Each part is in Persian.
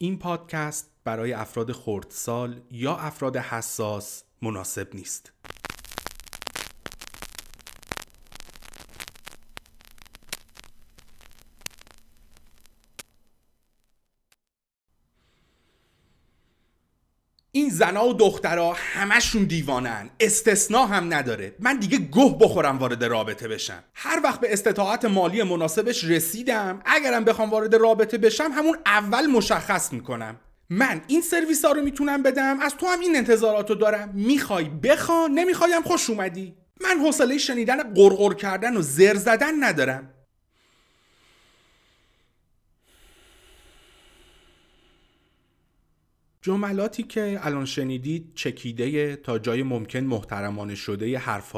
این پادکست برای افراد خردسال یا افراد حساس مناسب نیست. زنا و دخترها همشون دیوانن. استثنا هم نداره. من دیگه گه بخورم وارد رابطه بشم. هر وقت به استطاعت مالی مناسبش رسیدم اگرم بخوام وارد رابطه بشم همون اول مشخص می‌کنم. من این سرویس ها رو می‌تونم بدم؟ از تو هم این انتظاراتو دارم. می‌خوای بخوا نمی‌خوایم. خوش اومدی. من حوصله شنیدن قرقر کردن و زر زدن ندارم. جملاتی که الان شنیدید چکیده تا جای ممکن محترمانه شده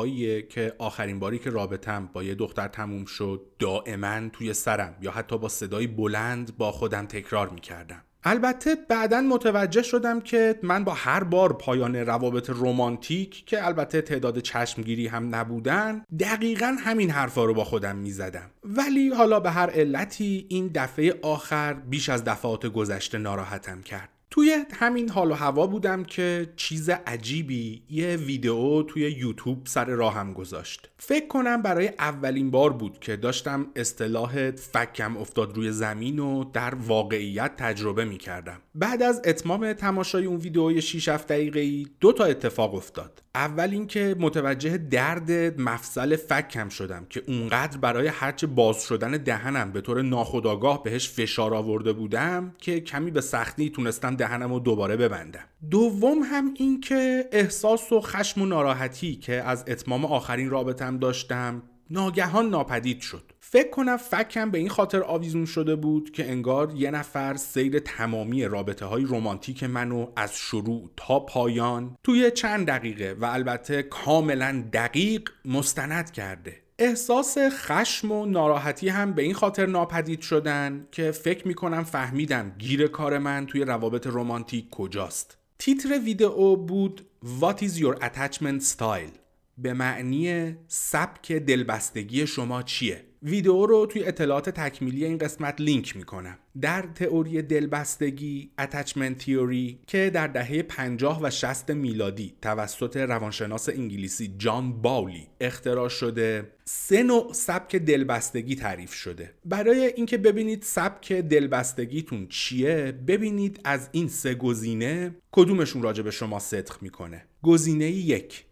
ی که آخرین باری که رابطم با یه دختر تموم شد دائما توی سرم یا حتی با صدای بلند با خودم تکرار می‌کردم. البته بعدا متوجه شدم که من با هر بار پایان روابط رمانتیک که البته تعداد چشمگیری هم نبودن دقیقا همین حرفا رو با خودم می‌زدم. ولی حالا به هر علتی این دفعه آخر بیش از دفعات گذشته ناراحتم کرد. توی همین حال و هوا بودم که چیز عجیبی یه ویدیو توی یوتیوب سر راهم گذاشت. فکر کنم برای اولین بار بود که داشتم اصطلاح فکم افتاد روی زمین و در واقعیت تجربه می کردم بعد از اتمام تماشای اون ویدیوی 6 7 دقیقه ای دو تا اتفاق افتاد. اول اینکه متوجه درد مفصل فکم شدم که اونقدر برای هرچه باز شدن دهنم به طور ناخودآگاه بهش فشار آورده بودم که کمی به سختی تونستم دهنم رو دوباره ببندم. دوم هم این که احساس و خشم و ناراحتی که از اتمام آخرین رابطم داشتم ناگهان ناپدید شد. فکر کنم فکم به این خاطر آویزون شده بود که انگار یه نفر سیر تمامی رابطه های رومانتیک منو از شروع تا پایان توی چند دقیقه و البته کاملا دقیق مستند کرده. احساس خشم و ناراحتی هم به این خاطر ناپدید شدن که فکر می‌کنم فهمیدم گیر کار من توی روابط رومانتیک کجاست. تیتر ویدئو بود What is your attachment style به معنی سبک دلبستگی شما چیه؟ ویدیو رو توی اطلاعات تکمیلی این قسمت لینک می‌کنم. در تئوری دلبستگی اتچمنت تیوری که در دهه 50 و 60 میلادی توسط روانشناس انگلیسی جان باولی اختراع شده سه نوع سبک دلبستگی تعریف شده. برای اینکه ببینید سبک دلبستگیتون چیه ببینید از این سه گزینه کدومشون راجع به شما صدق می‌کنه. گزینه یک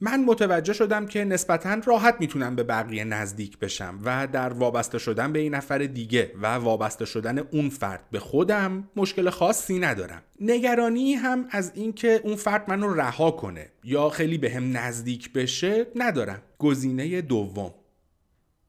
من متوجه شدم که نسبتا راحت می‌تونم به بقیه نزدیک بشم و در وابسته شدن به این نفر دیگه و وابسته شدن اون فرد به خودم مشکل خاصی ندارم. نگرانی هم از اینکه اون فرد منو رها کنه یا خیلی به هم نزدیک بشه ندارم. گزینه دوم.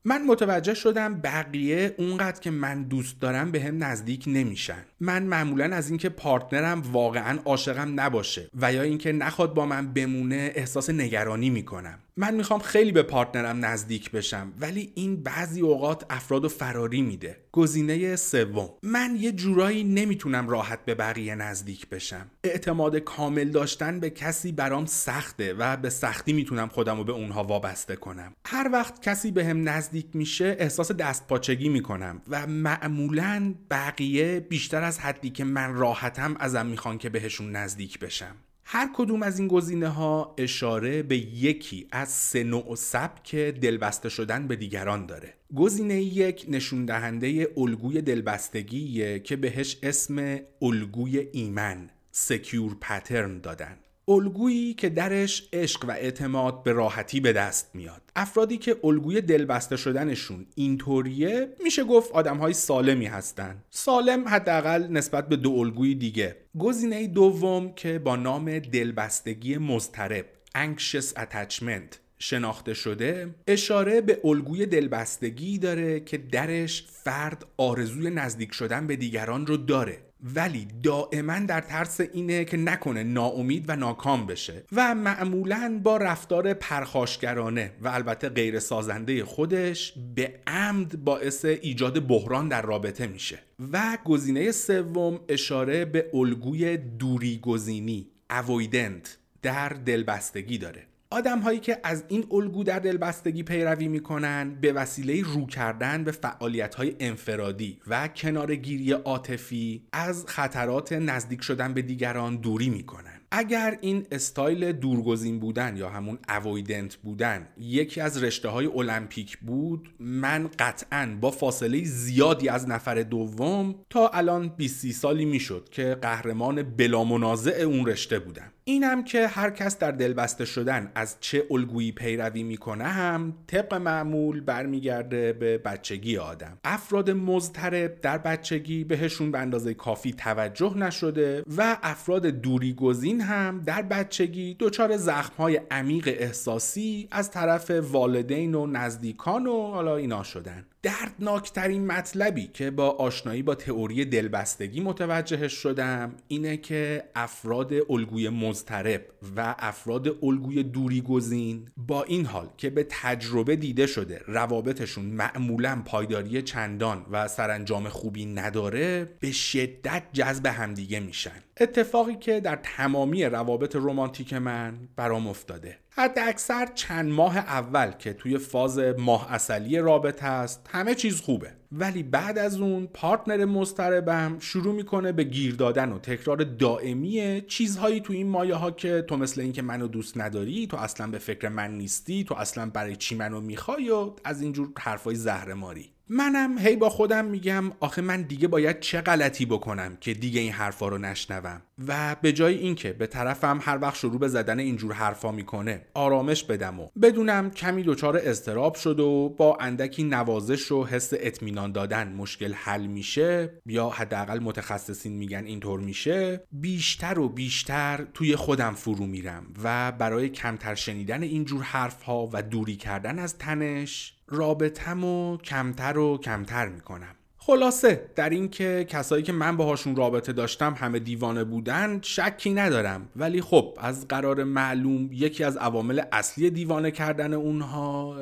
من متوجه شدم بقیه اونقدر که من دوست دارم به هم نزدیک نمیشن. من معمولا از اینکه partner م واقعا عاشقم نباشه و یا اینکه نخواد با من بمونه احساس نگرانی می‌کنم. من می‌خوام خیلی به partner م نزدیک بشم ولی این بعضی اوقات افراد و فراری میده. گزینه سوم. من یه جورایی نمی‌تونم راحت به بقیه نزدیک بشم. اعتماد کامل داشتن به کسی برام سخته و به سختی می‌تونم خودم رو به اونها وابسته کنم. هر وقت کسی به هم نزدیک میشه احساس دستپاچگی می‌کنم و معمولا بقیه بیشتر از حدی که من راحتم ازم می‌خوان که بهشون نزدیک بشم. هر کدوم از این گزینه ها اشاره به یکی از سه نوع سبک دلبسته شدن به دیگران داره. گزینه یک نشون دهنده الگوی دلبستگیه که بهش اسم الگوی ایمن سکیور پترن دادن. الگویی که درش عشق و اعتماد به راحتی به دست میاد. افرادی که الگوی دلبسته شدنشون اینطوریه میشه گفت آدمهای سالمی هستن. سالم حداقل نسبت به دو الگوی دیگه. گزینه دوم که با نام دلبستگی مضطرب anxious attachment شناخته شده اشاره به الگوی دلبستگی داره که درش فرد آرزوی نزدیک شدن به دیگران رو داره. ولی دائما در ترس اینه که نکنه ناامید و ناکام بشه و معمولا با رفتار پرخاشگرانه و البته غیر سازنده خودش به عمد باعث ایجاد بحران در رابطه میشه. و گزینه سوم اشاره به الگوی دوری گزینی avoidant در دلبستگی داره. آدم هایی که از این الگو در دلبستگی پیروی می‌کنن به وسیله رو کردن به فعالیت های انفرادی و کنارگیری عاطفی از خطرات نزدیک شدن به دیگران دوری می‌کنن. اگر این استایل دورگزین بودن یا همون اوایدنت بودن یکی از رشته های المپیک بود من قطعا با فاصله زیادی از نفر دوم تا الان 20 سالی می‌شد که قهرمان بلا منازع اون رشته بودم. اینم که هر کس در دلبسته شدن از چه الگویی پیروی می‌کنه هم طبق معمول برمیگرده به بچگی آدم. افراد مضطرب در بچگی بهشون به اندازه کافی توجه نشده و افراد دوری گزین هم در بچگی دچار زخمهای عمیق احساسی از طرف والدین و نزدیکان و حالا اینا شدن. دردناکترین مطلبی که با آشنایی با تئوری دلبستگی متوجه شدم اینه که افراد الگوی مضطرب و افراد الگوی دوری گزین با این حال که به تجربه دیده شده روابطشون معمولا پایداری چندان و سرانجام خوبی نداره به شدت جذب همدیگه میشن. اتفاقی که در تمامی روابط رمانتیک من برام افتاده. حد اکثر چند ماه اول که توی فاز ماه اصلی رابطه است همه چیز خوبه. ولی بعد از اون پارتنر مضطربم شروع می‌کنه به گیر دادن و تکرار دائمی چیزهایی تو این مایه ها که تو مثل اینکه منو دوست نداری تو اصلا به فکر من نیستی تو اصلا برای چی منو می‌خوای و از اینجور حرفای زهرماری. منم هی با خودم میگم آخه من دیگه باید چه غلطی بکنم که دیگه این حرفا رو نشنوم؟ و به جای اینکه به طرفم هر وقت شروع به زدن اینجور حرفا می‌کنه آرامش بدم و بدونم کمی دچار استراب شد و با اندکی نوازش و حس اطمینان دادن مشکل حل میشه یا حداقل متخصصین میگن اینطور میشه بیشتر و بیشتر توی خودم فرو میرم و برای کمتر شنیدن اینجور حرفها و دوری کردن از تنش رابطم کمتر و کمتر می‌کنم. خلاصه در اینکه کسایی که من باهاشون رابطه داشتم همه دیوانه بودن شکی ندارم. ولی خب از قرار معلوم یکی از عوامل اصلی دیوانه کردن اونها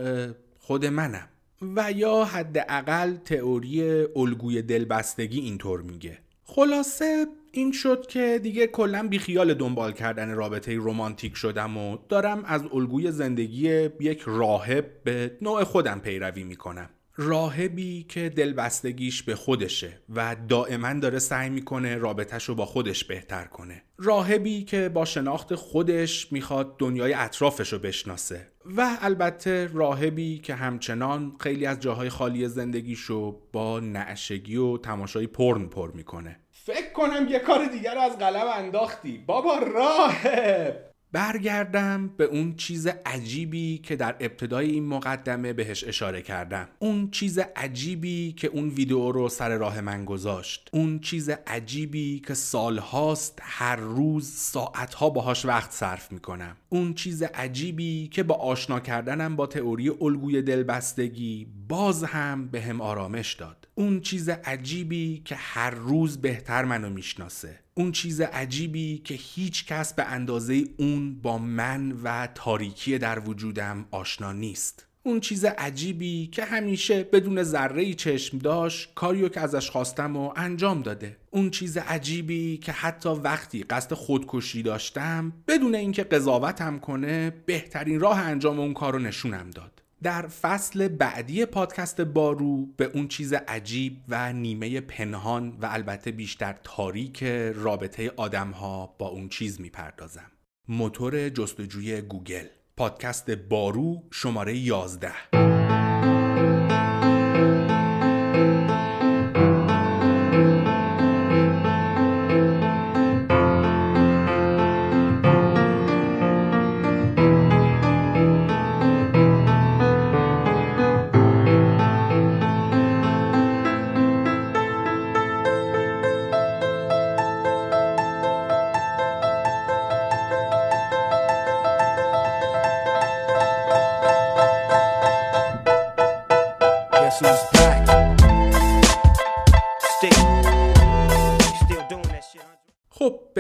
خود منم. و یا حداقل تئوری الگوی دلبستگی اینطور میگه. خلاصه این شد که دیگه کلا بیخیال دنبال کردن رابطه رمانتیک شدم و دارم از الگوی زندگی یک راهب به نوع خودم پیروی می‌کنم. راهبی که دلبستگیش به خودشه و دائما داره سعی می‌کنه رابطهش رو با خودش بهتر کنه. راهبی که با شناخت خودش می‌خواد دنیای اطرافش رو بشناسه و البته راهبی که همچنان خیلی از جاهای خالی زندگیشو با نعشگی و تماشای پرن پر می‌کنه. فکر کنم یه کار دیگر رو از قلم انداختی. بابا راهب برگردم به اون چیز عجیبی که در ابتدای این مقدمه بهش اشاره کردم. اون چیز عجیبی که اون ویدیو رو سر راه من گذاشت. اون چیز عجیبی که سالهاست هر روز ساعتها باهاش وقت صرف می‌کنم. اون چیز عجیبی که با آشنا کردنم با تئوری الگوی دلبستگی باز هم به هم آرامش داد. اون چیز عجیبی که هر روز بهتر منو می‌شناسه. اون چیز عجیبی که هیچ کس به اندازه اون با من و تاریکی در وجودم آشنا نیست. اون چیز عجیبی که همیشه بدون ذره چشم داشت کاریو که ازش خواستم و انجام داده. اون چیز عجیبی که حتی وقتی قصد خودکشی داشتم بدون اینکه قضاوتم کنه بهترین راه انجام اون کار رو نشونم داد. در فصل بعدی پادکست بارو به اون چیز عجیب و نیمه پنهان و البته بیشتر تاریک رابطه آدم ها با اون چیز می‌پردازم. موتور جستجوی گوگل. پادکست بارو شماره 11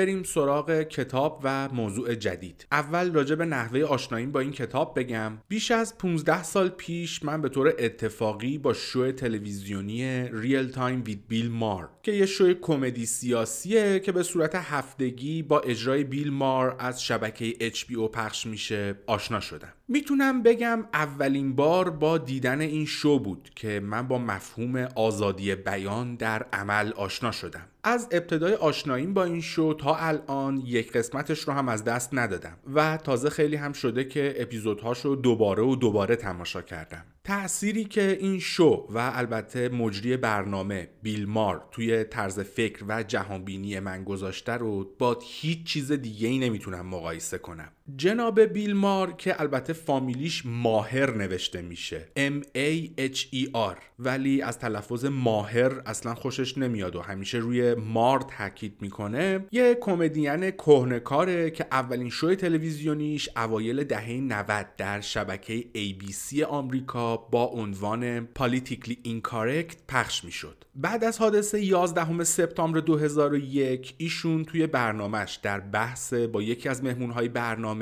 بریم سراغ کتاب و موضوع جدید. اول راجع به نحوه آشناییم با این کتاب بگم. بیش از 15 سال پیش من به طور اتفاقی با شو تلویزیونی Real Time with Bill Maher که یه شوی کمدی سیاسیه که به صورت هفتگی با اجرای بیل مار از شبکه HBO پخش میشه. آشنا شدم. می‌تونم بگم اولین بار با دیدن این شو بود که من با مفهوم آزادی بیان در عمل آشنا شدم. از ابتدای آشناییم با این شو تا الان یک قسمتش رو هم از دست ندادم و تازه خیلی هم شده که اپیزودهاش رو دوباره و دوباره تماشا کردم. تأثیری که این شو و البته مجری برنامه بیل مار توی طرز فکر و جهانبینی من گذاشته رو با هیچ چیز دیگه ای نمی‌تونم مقایسه کنم. جناب بیل مار که البته فامیلیش ماهر نوشته میشه. M A H E R. ولی از تلفظ ماهر اصلا خوشش نمیاد و همیشه روی مار تاکید می‌کنه. یه کمدین کهنکاره که اولین شو تلویزیونیش اوایل دهه 90 در شبکه ABC آمریکا با عنوان پالیتیکلی اینکارکت پخش می‌شد. بعد از حادثه 11 سپتامبر 2001 ایشون توی برنامهش در بحث با یکی از مهمونهای برنامه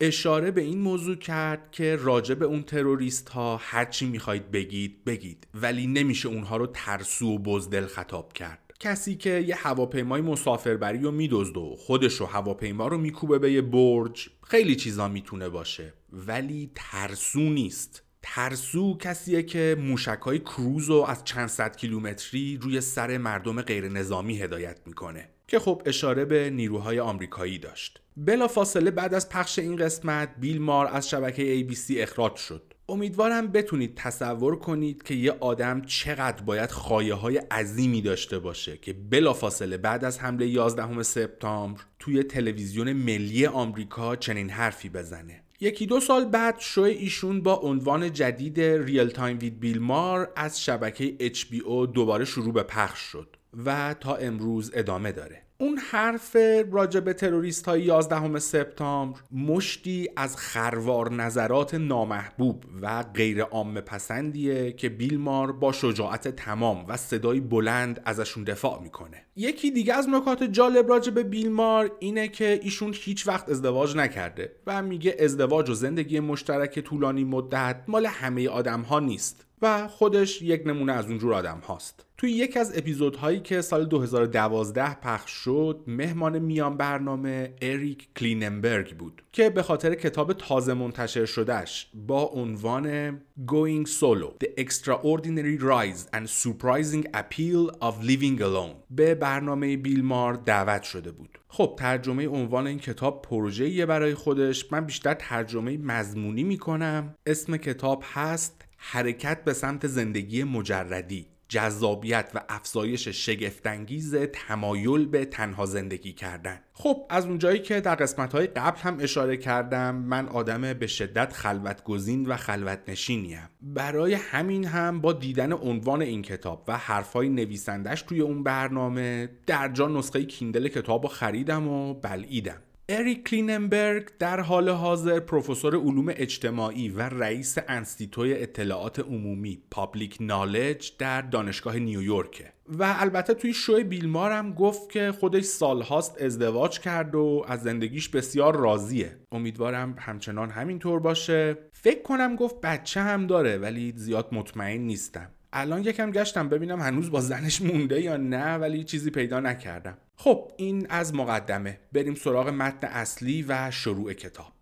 اشاره به این موضوع کرد که راجع به اون تروریست ها هرچی می‌خواید بگید بگید. ولی نمیشه اونها رو ترسو و بزدل خطاب کرد. کسی که یه هواپیمای مسافربری رو میدزده و خودش و هواپیما رو میکوبه به یه برج خیلی چیزا می‌تونه باشه. ولی ترسو نیست. ترسو کسیه که موشک های کروز رو از چند صد کیلومتری روی سر مردم غیر نظامی هدایت می‌کنه. که خب اشاره به نیروهای آمریکایی داشت. بلا فاصله بعد از پخش این قسمت بیل مار از شبکه ABC اخراج شد. امیدوارم بتونید تصور کنید که یه آدم چقدر باید خایه های عظیمی داشته باشه که بلافاصله بعد از حمله 11 سپتامبر توی تلویزیون ملی آمریکا چنین حرفی بزنه. یکی دو سال بعد شو ایشون با عنوان جدید Real Time with Bill Maher از شبکه HBO دوباره شروع به پخش شد. و تا امروز ادامه داره. اون حرف راجع به تروریست های 11 سپتامبر مشتی از خروار نظرات نامحبوب و غیر عام پسندیه که بیل مار با شجاعت تمام و صدای بلند ازشون دفاع می‌کنه. یکی دیگه از نکات جالب راجع به بیل مار اینه که ایشون هیچ وقت ازدواج نکرده و میگه ازدواج و زندگی مشترک طولانی مدت مال همه آدم ها نیست و خودش یک نمونه از اونجور آدم هاست توی یکی از اپیزودهایی که سال 2012 پخش شد مهمان میان برنامه اریک کلیننبرگ بود که به خاطر کتاب تازه منتشر شدهش با عنوان Going Solo The Extraordinary Rise and Surprising Appeal of Living Alone. به برنامه بیلمار دعوت شده بود. خب ترجمه عنوان این کتاب پروژه‌ایه برای خودش. من بیشتر ترجمه مضمونی می‌کنم. اسم کتاب هست حرکت به سمت زندگی مجردی. جذابیت و افزایش شگفتانگیز تمایل به تنها زندگی کردن. خب از اونجایی که در قسمت های قبل هم اشاره کردم من آدم به شدت خلوت گزین و خلوت نشینیم برای همین هم با دیدن عنوان این کتاب و حرفای نویسندش توی اون برنامه در جا نسخه کیندل کتاب رو خریدم و بلعیدم. اریک کلیننبرگ در حال حاضر پروفسور علوم اجتماعی و رئیس انستیتوی اطلاعات عمومی Public Knowledge در دانشگاه نیویورکه. و البته توی شو بیل مار هم گفت که خودش سالهاست ازدواج کرده و از زندگیش بسیار راضیه. امیدوارم همچنان همینطور باشه. فکر کنم گفت بچه هم داره ولی زیاد مطمئن نیستم. الان یکم گشتم ببینم هنوز با زنش مونده یا نه ولی چیزی پیدا نکردم. خب این از مقدمه. بریم سراغ متن اصلی و شروع کتاب.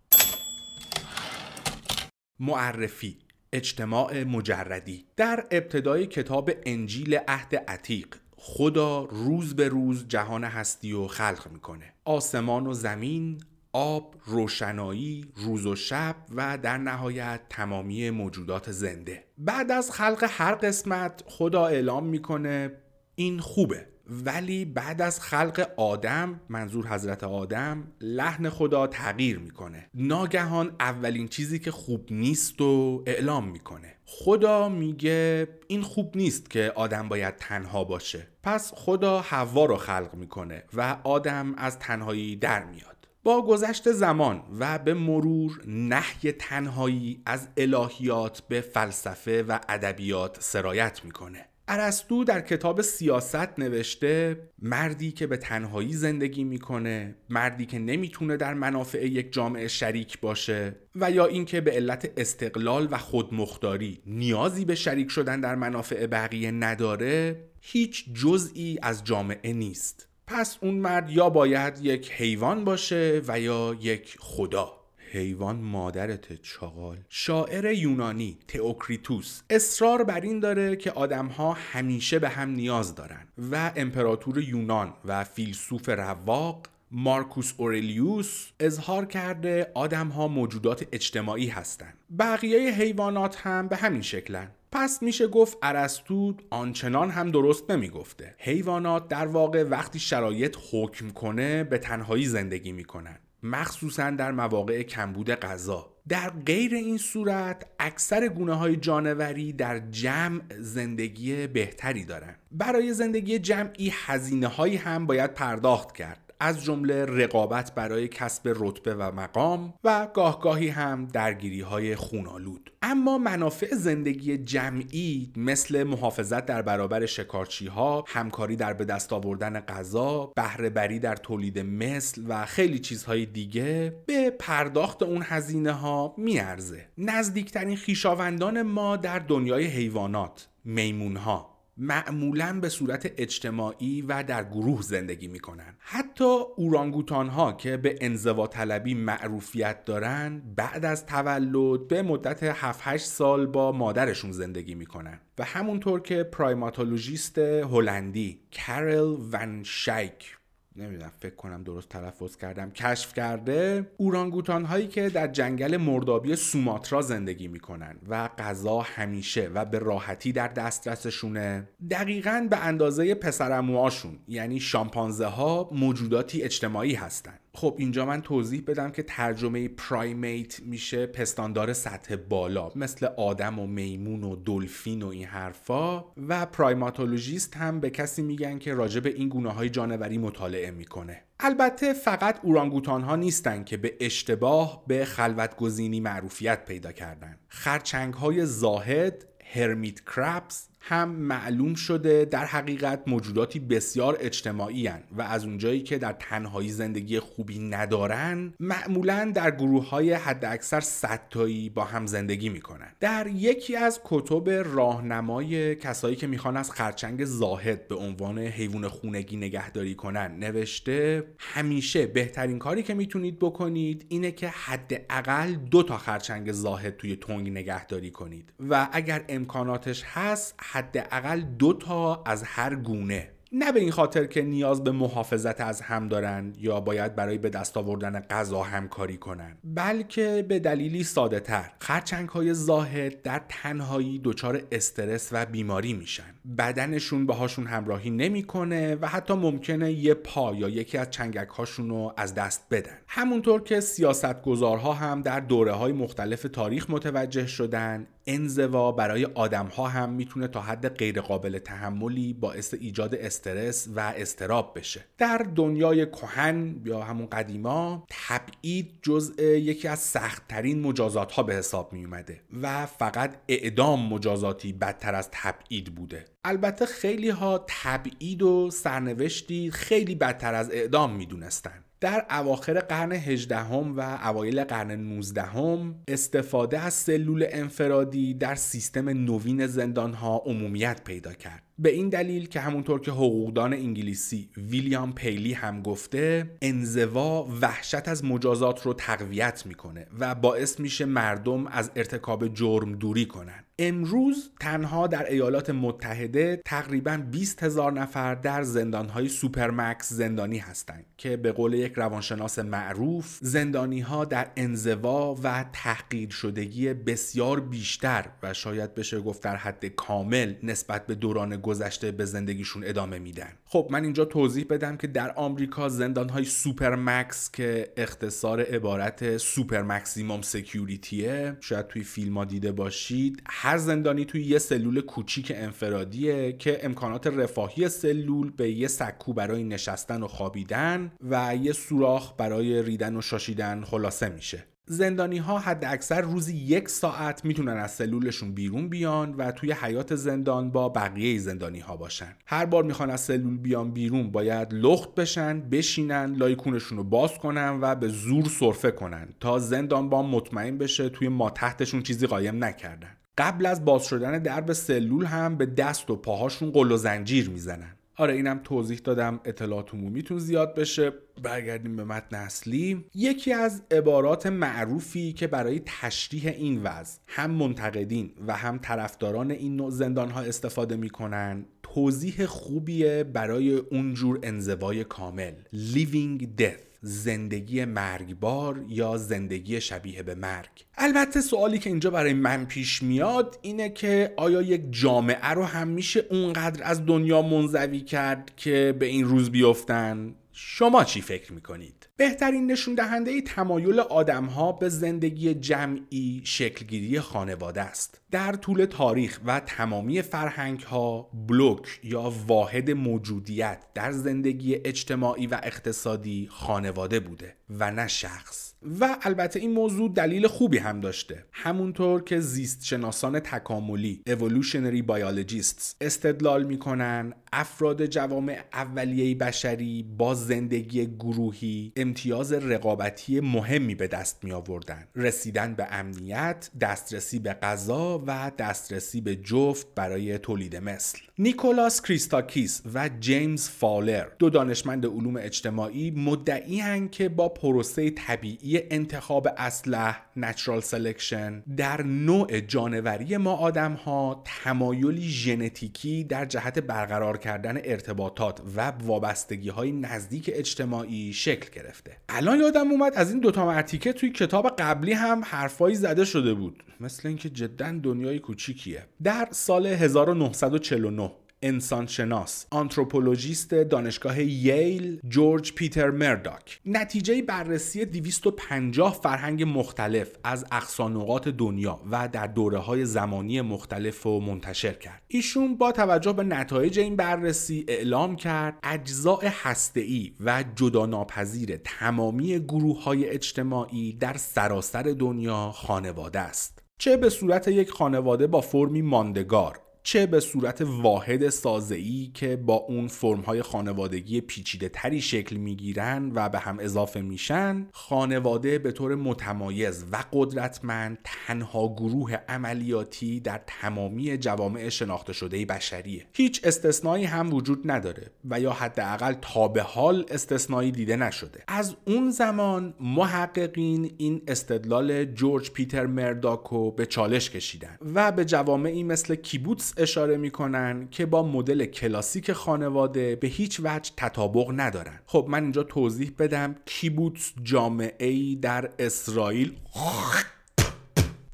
معرفی اجتماع مجردی. در ابتدای کتاب انجیل عهد عتیق خدا روز به روز جهان هستی و خلق می‌کنه. آسمان و زمین آب، روشنایی، روز و شب و در نهایت تمامی موجودات زنده. بعد از خلق هر قسمت خدا اعلام می‌کنه این خوبه. ولی بعد از خلق آدم منظور حضرت آدم لحن خدا تغییر می‌کنه. ناگهان اولین چیزی که خوب نیست و اعلام می‌کنه. خدا میگه این خوب نیست که آدم باید تنها باشه. پس خدا حوا رو خلق می‌کنه و آدم از تنهایی در میاد. با گذشت زمان و به مرور نحی تنهایی از الهیات به فلسفه و ادبیات سرایت می‌کنه. ارسطو در کتاب سیاست نوشته مردی که به تنهایی زندگی می‌کنه مردی که نمی‌تونه در منافع یک جامعه شریک باشه و یا اینکه به علت استقلال و خودمختاری نیازی به شریک شدن در منافع بقیه نداره هیچ جزئی از جامعه نیست. پس اون مرد یا باید یک حیوان باشه و یا یک خدا. حیوان مادرت چاقال شاعر یونانی تئوکریتوس اصرار بر این داره که آدمها همیشه به هم نیاز دارن و امپراتور یونان و فیلسوف رواق مارکوس اورلیوس اظهار کرده آدم ها موجودات اجتماعی هستند. بقیه حیوانات هم به همین شکلن. پس میشه گفت ارسطو آنچنان هم درست نمی‌گفته. حیوانات در واقع وقتی شرایط حکم کنه به تنهایی زندگی می‌کنن. مخصوصا در مواقع کمبود غذا در غیر این صورت اکثر گونه های جانوری در جمع زندگی بهتری دارند. برای زندگی جمعی هزینه هایی هم باید پرداخت کرد از جمله رقابت برای کسب رتبه و مقام و گاهگاهی هم درگیری های خونالود اما منافع زندگی جمعی مثل محافظت در برابر شکارچی ها، همکاری در به دست آوردن غذا، بهره بری در تولید مثل و خیلی چیزهای دیگه به پرداخت اون هزینه ها میارزه. نزدیکترین خیشاوندان ما در دنیای حیوانات، میمون ها معمولا به صورت اجتماعی و در گروه زندگی می‌کنن. حتی اورانگوتان ها که به انزوا طلبی معروفیت دارن بعد از تولد به مدت 7-8 سال با مادرشون زندگی می‌کنن. و همونطور که پرایماتولوژیست هلندی کارل ون شایک نمی‌دونم فکر کنم درست تلفظ کردم کشف کرده اورانگوتان هایی که در جنگل مردابی سوماترا زندگی می‌کنن و غذا همیشه و به راحتی در دسترسشونه. دقیقا به اندازه پسرموهاشون یعنی شامپانزه ها موجوداتی اجتماعی هستند خب اینجا من توضیح بدم که ترجمه پرایمیت میشه پستاندار سطح بالا مثل آدم و میمون و دلفین و این حرفا. و پرایماتولوژیست هم به کسی میگن که راجع به این گونه های جانوری مطالعه می‌کنه. البته فقط اورانگوتان ها نیستن که به اشتباه به خلوتگزینی معروفیت پیدا کردن. خرچنگ های زاهد هرمیت کرپس هم معلوم شده در حقیقت موجوداتی بسیار اجتماعی هن و از اونجایی که در تنهایی زندگی خوبی ندارن معمولا در گروه های حد اکثر ستایی با هم زندگی می‌کنن. در یکی از کتب راهنمای کسایی که می‌خوان از خرچنگ زاهد به عنوان حیوان خونگی نگهداری کنن نوشته همیشه بهترین کاری که می‌تونید بکنید اینه که حداقل دو تا خرچنگ زاهد توی تنگ نگهداری کنید و اگر امکاناتش هست حداقل دو تا از هر گونه. نه به این خاطر که نیاز به محافظت از هم دارن یا باید برای به دست آوردن غذا همکاری کنن بلکه به دلیلی ساده تر خرچنگ های زاهد در تنهایی دچار استرس و بیماری میشن. بدنشون باهاشون همراهی نمی‌کنه و حتی ممکنه یه پا یا یکی از چنگک هاشون رو از دست بدن. همونطور که سیاستگزارها هم در دوره های مختلف تاریخ متوجه شدن انزوا برای آدم ها هم می‌تونه تا حد غیرقابل تحملی باعث ایجاد استرس و استراب بشه. در دنیای کهن یا همون قدیما تبعید جزء یکی از سختترین مجازات ها به حساب می اومده و فقط اعدام مجازاتی بدتر از تبعید بوده. البته خیلی ها تبعید و سرنوشتی خیلی بدتر از اعدام می‌دونستن. در اواخر قرن 18 و اوایل قرن 19 استفاده از سلول انفرادی در سیستم نوین زندان ها عمومیت پیدا کرد. به این دلیل که همونطور که حقوقدان انگلیسی ویلیام پیلی هم گفته انزوا وحشت از مجازات رو تقویت می‌کنه و باعث میشه مردم از ارتکاب جرم دوری کنن. امروز تنها در ایالات متحده تقریبا 20 هزار نفر در زندانهای supermax زندانی هستند که به قول یک روانشناس معروف زندانی ها در انزوا و تحقیر شدگی بسیار بیشتر و شاید بشه گفت در حد کامل نسبت به دوران گذشته به زندگیشون ادامه میدن. خب من اینجا توضیح بدم که در آمریکا زندان های supermax که اختصار عبارت super maximum security ه شاید توی فیلم ها دیده باشید هر زندانی توی یه سلول کوچیک انفرادیه که امکانات رفاهی سلول به یه سکو برای نشستن و خوابیدن و یه سوراخ برای ریدن و شاشیدن خلاصه میشه. زندانی ها حد اکثر روزی یک ساعت می‌تونن از سلولشون بیرون بیان و توی حیات زندان با بقیه زندانی ها باشن. هر بار می‌خوان از سلول بیان بیرون باید لخت بشن بشینن لایکونشون رو باز کنن و به زور سرفه کنن تا زندان با مطمئن بشه توی ما تحتشون چیزی قایم نکردن. قبل از باز شدن درب سلول هم به دست و پاهاشون قل و زنجیر می‌زنن. آره اینم توضیح دادم اطلاعات عمومیتون زیاد بشه. برگردیم به متن اصلی. یکی از عبارات معروفی که برای تشریح این وضع هم منتقدین و هم طرفداران این نوع زندان ها استفاده می‌کنن توضیح خوبیه برای اونجور انزوای کامل. Living death. زندگی مرگبار یا زندگی شبیه به مرگ البته سوالی که اینجا برای من پیش میاد اینه که آیا یک جامعه رو هم میشه اونقدر از دنیا منزوی کرد که به این روز بیفتن شما چی فکر می‌کنید؟ بهترین نشون دهنده تمایل آدم ها به زندگی جمعی شکلگیری خانواده است. در طول تاریخ و تمامی فرهنگ ها بلوک یا واحد موجودیت در زندگی اجتماعی و اقتصادی خانواده بوده و نه شخص. و البته این موضوع دلیل خوبی هم داشته. همونطور که زیست شناسان تکاملی evolutionary biologists استدلال می‌کنن افراد جوامع اولیه بشری با زندگی گروهی امتیاز رقابتی مهمی به دست می آوردن رسیدن به امنیت دسترسی به غذا و دسترسی به جفت برای تولید مثل. نیکولاس کریستاکیس و جیمز فاولر دو دانشمند علوم اجتماعی مدعین که با پروسه طبیعی انتخاب اسلح natural selection در نوع جانوری ما آدم ها تمایلی ژنتیکی در جهت برقرار کردن ارتباطات و وابستگی های نزدیک اجتماعی شکل گرفته. الان یادم اومد از این دوتا مرتیکه توی کتاب قبلی هم حرفایی زده شده بود. مثل اینکه جدا دنیای کوچیکیه. در سال 1949 انسانشناس آنتروپولوژیست دانشگاه ییل جورج پیتر مرداک. نتیجه بررسی 250 فرهنگ مختلف از اقصانقات دنیا و در دوره های زمانی مختلف و منتشر کرد. ایشون با توجه به نتایج این بررسی اعلام کرد اجزاء هسته‌ای و جدا ناپذیر تمامی گروه های اجتماعی در سراسر دنیا خانواده است. چه به صورت یک خانواده با فرمی ماندگار چه به صورت واحد سازه‌ای که با اون فرمهای خانوادگی پیچیده تری شکل می‌گیرن و به هم اضافه میشن خانواده به طور متمایز و قدرتمند تنها گروه عملیاتی در تمامی جوامع شناخته شده بشریه. هیچ استثنایی هم وجود نداره و یا حداقل تا به حال استثنایی دیده نشده. از اون زمان محققین این استدلال جورج پیتر مرداکو به چالش کشیدن و به جوامعی مثل کیبوتس اشاره می‌کنن که با مدل کلاسیک خانواده به هیچ وجه تطابق ندارن. خب من اینجا توضیح بدم. کیبوتس جامعه ای در اسرائیل.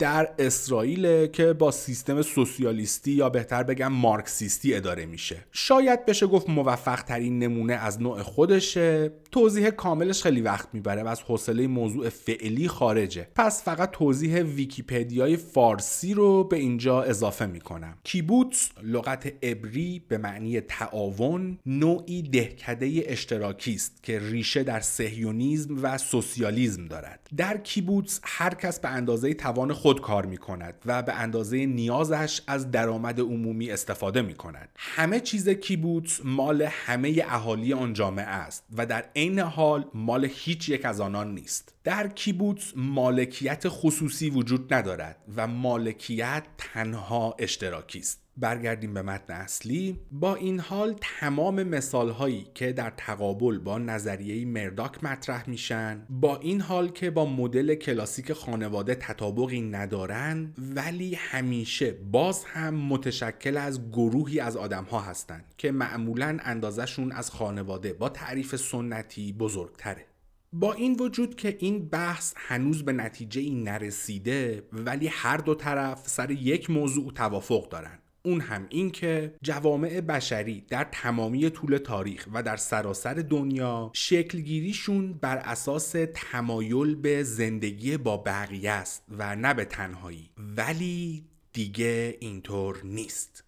در اسرائیل که با سیستم سوسیالیستی یا بهتر بگم مارکسیستی اداره میشه. شاید بشه گفت موفق ترین نمونه از نوع خودشه. توضیح کاملش خیلی وقت می‌بره و از حوصله موضوع فعلی خارجه. پس فقط توضیح ویکیپدیای فارسی رو به اینجا اضافه می‌کنم. کیبوتس لغت عبری به معنی تعاون نوعی دهکده اشتراکی است که ریشه در صهیونیزم و سوسیالیزم دارد. در کیبوتس هر کس به اندازه توان خود خود کار می کند و به اندازه نیازش از درآمد عمومی استفاده می کند همه چیز کیبوتس مال همه اهالی آن جامعه است و در عین حال مال هیچ یک از آنان نیست. در کیبوتس مالکیت خصوصی وجود ندارد و مالکیت تنها اشتراکی است. برگردیم به متن اصلی. با این حال تمام مثال هایی که در تقابل با نظریه مرداک مطرح میشن با این حال که با مدل کلاسیک خانواده تطابقی ندارن ولی همیشه باز هم متشکل از گروهی از آدم ها هستند که معمولا اندازشون از خانواده با تعریف سنتی بزرگتره. با این وجود که این بحث هنوز به نتیجه ای نرسیده ولی هر دو طرف سر یک موضوع توافق دارن. اون هم این که جوامع بشری در تمامی طول تاریخ و در سراسر دنیا شکلگیریشون بر اساس تمایل به زندگی با بقیه است و نه به تنهایی. ولی دیگه اینطور نیست.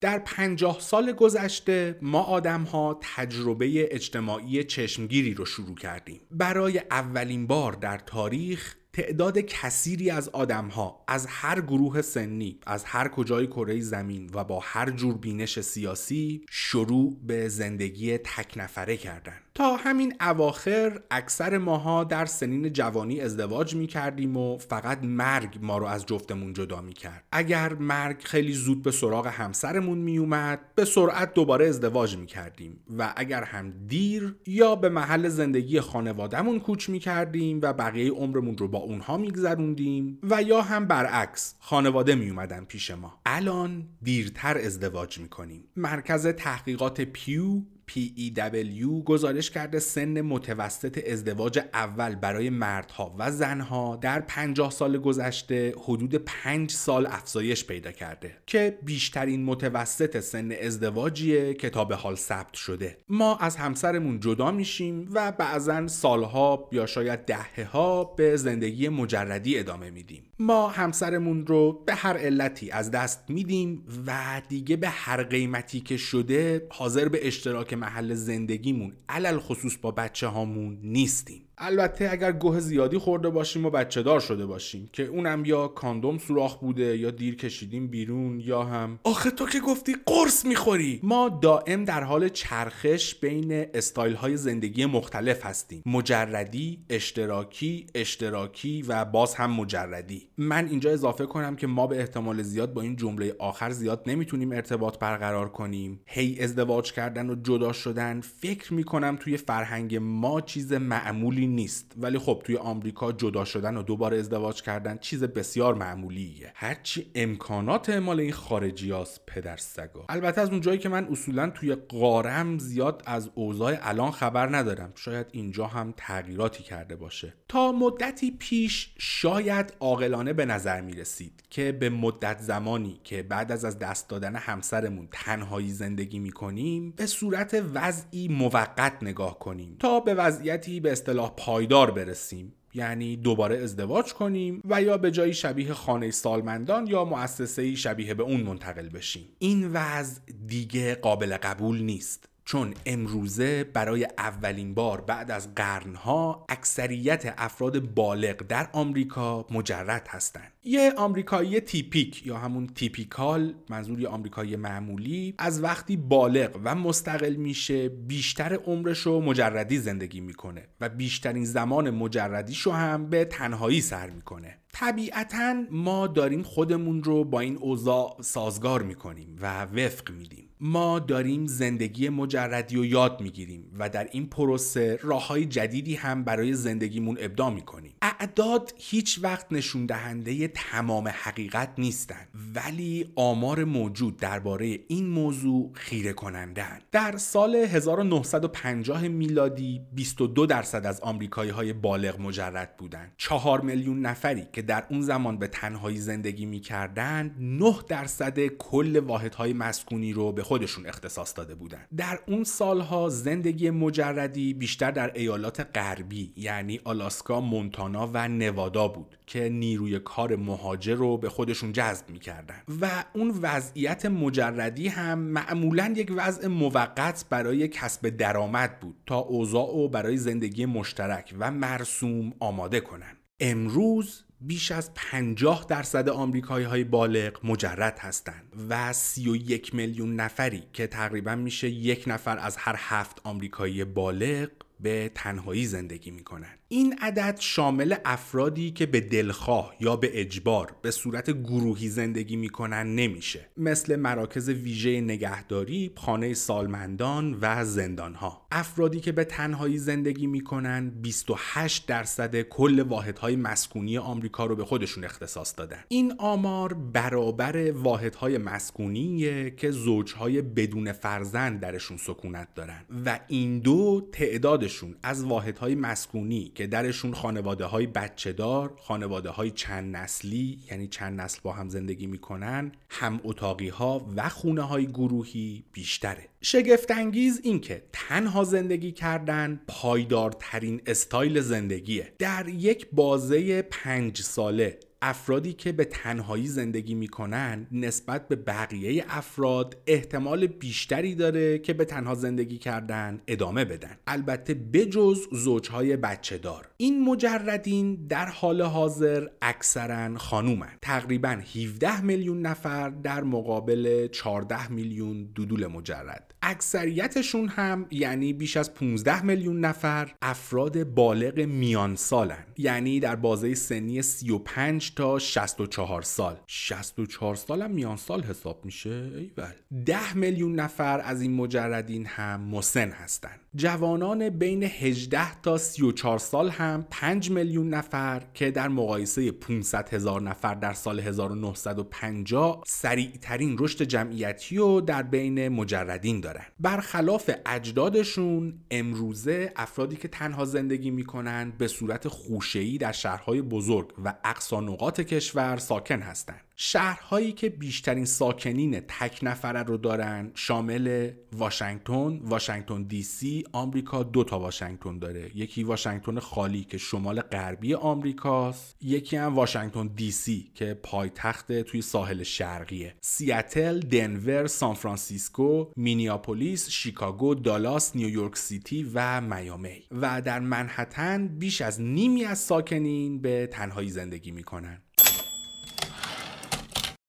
در پنجاه سال گذشته ما آدم ها تجربه اجتماعی چشمگیری رو شروع کردیم. برای اولین بار در تاریخ تعداد کثیری از آدمها از هر گروه سنی از هر کجای کره زمین و با هر جور بینش سیاسی شروع به زندگی تک نفره کردن. تا همین اواخر اکثر ماها در سنین جوانی ازدواج می کردیم و فقط مرگ ما رو از جفتمون جدا می کرد. اگر مرگ خیلی زود به سراغ همسرمون می اومد به سرعت دوباره ازدواج می کردیم و اگر هم دیر یا به محل زندگی خانوادهمون کوچ می کردیم و بقیه عمرمون رو با اونها می گذروندیم و یا هم برعکس خانواده می اومدن پیش ما. الان دیرتر ازدواج می کنیم. مرکز تحقیقات پیو PEW گزارش کرده سن متوسط ازدواج اول برای مردها و زنها در 50 سال گذشته حدود 5 سال افزایش پیدا کرده که بیشترین متوسط سن ازدواجیه که تا به حال ثبت شده. ما از همسرمون جدا میشیم و بعضا سالها یا شاید دهه ها به زندگی مجردی ادامه میدیم. ما همسرمون رو به هر علتی از دست میدیم و دیگه به هر قیمتی که شده حاضر به اشتراک محل زندگیمون علل خصوص با بچه هامون نیستیم. البته اگر گوه زیادی خورده باشیم و بچه دار شده باشیم که اونم یا کاندوم سوراخ بوده یا دیر کشیدیم بیرون یا هم آخه تو که گفتی قرص می‌خوری! ما دائم در حال چرخش بین استایل های زندگی مختلف هستیم. مجردی اشتراکی اشتراکی و باز هم مجردی. من اینجا اضافه کنم که ما به احتمال زیاد با این جمله آخر زیاد نمی‌تونیم ارتباط برقرار کنیم. هی ازدواج کردن و جدا شدن. فکر می‌کنم توی فرهنگ ما چیز معمولی نیست. ولی خب توی آمریکا جدا شدن و دوباره ازدواج کردن چیز بسیار معمولیه. هرچی امکانات مال این خارجی هاست پدر سگا. البته از اونجایی که من اصولا توی قارم زیاد از اوضاع الان خبر ندارم. شاید اینجا هم تغییراتی کرده باشه. تا مدتی پیش شاید عاقلانه به نظر می رسید که به مدت زمانی که بعد از از دست دادن همسرمون تنهایی زندگی می کنیم به صورت وضعی موقت نگاه کنیم. تا به وضعیتی به اصطلاح پایدار برسیم. یعنی دوباره ازدواج کنیم و یا به جایی شبیه خانه سالمندان یا مؤسسه شبیه به اون منتقل بشیم. این وضع دیگه قابل قبول نیست. چون امروزه برای اولین بار بعد از قرنها اکثریت افراد بالغ در آمریکا مجرد هستند. یه آمریکایی تیپیک یا همون تیپیکال منظور یه آمریکایی معمولی از وقتی بالغ و مستقل میشه بیشتر عمرش رو مجردی زندگی می‌کنه و بیشترین زمان مجردیشو هم به تنهایی سر می‌کنه طبیعتا ما داریم خودمون رو با این اوضاع سازگار می‌کنیم و وفق میدیم ما داریم زندگی مجردی رو یاد می‌گیریم و در این پروسه راه های جدیدی هم برای زندگیمون ابدا می‌کنیم. اعداد هیچ وقت نشون دهنده تمام حقیقت نیستند ولی آمار موجود درباره این موضوع خیره کنندن در سال 1950 میلادی 22 درصد از آمریکایی های بالغ مجرد بودند. 4 میلیون نفری که در اون زمان به تنهایی زندگی می‌کردند 9 درصد کل واحدهای مسکونی رو به خودشون اختصاص داده بودند در اون سالها زندگی مجردی بیشتر در ایالات غربی یعنی آلاسکا مونتانا و نوادا بود که نیروی کار مهاجر رو به خودشون جذب می‌کردن. و اون وضعیت مجردی هم معمولا یک وضع موقت برای کسب درآمد بود تا اوضاع و برای زندگی مشترک و مرسوم آماده کنن. امروز بیش از 50 درصد آمریکایی های بالغ مجرد هستند و 31 میلیون نفری که تقریبا میشه یک نفر از هر هفت آمریکایی بالغ به تنهایی زندگی می‌کنن این عدد شامل افرادی که به دلخواه یا به اجبار به صورت گروهی زندگی می‌کنن نمیشه. مثل مراکز ویژه نگهداری، خانه سالمندان و زندانها. افرادی که به تنهایی زندگی می‌کنن 28 درصد کل واحدهای مسکونی آمریکا رو به خودشون اختصاص دادن. این آمار برابر واحدهای مسکونیه که زوجهای بدون فرزند درشون سکونت دارن. و این دو تعدادشون از واحدهای مسکونی که درشون خانواده های بچه دار خانواده های چند نسلی یعنی چند نسل با هم زندگی می‌کنن هم اتاقی ها و خونه های گروهی بیشتره. شگفتانگیز این که تنها زندگی کردن پایدارترین استایل زندگیه. در یک بازه پنج ساله افرادی که به تنهایی زندگی می‌کنن نسبت به بقیه افراد احتمال بیشتری داره که به تنها زندگی کردن ادامه بدن. البته بجز زوجهای بچه دار این مجردین در حال حاضر اکثرا خانومن. تقریبا 17 میلیون نفر در مقابل 14 میلیون دودول مجرد. اکثریتشون هم یعنی بیش از 15 میلیون نفر افراد بالغ میان سالن. یعنی در بازه سنی 35 تا 64 سال. 64 سال هم میان سال حساب میشه؟ ایول. 10 میلیون نفر از این مجردین هم مسن هستند جوانان بین 18 تا 34 سال هم 5 میلیون نفر که در مقایسه 500 هزار نفر در سال 1950 سریع ترین رشد جمعیتی رو در بین مجردین دارن. برخلاف اجدادشون امروزه افرادی که تنها زندگی می‌کنن به صورت خوشه‌ای در شهرهای بزرگ و اقصا نقاط کشور ساکن هستند شهرهایی که بیشترین ساکنین تک نفره رو دارن شامل واشنگتن، واشنگتن دی سی، آمریکا دو تا واشنگتن داره. یکی واشنگتن خالی که شمال غربی آمریکاست یکی هم واشنگتن دی سی که پایتخت توی ساحل شرقیه. سیاتل، دنور، سان فرانسیسکو، مینیاپولیس، شیکاگو، دالاس، نیویورک سیتی و میامی. و در منهتن بیش از نیمی از ساکنین به تنهایی زندگی می‌کنن.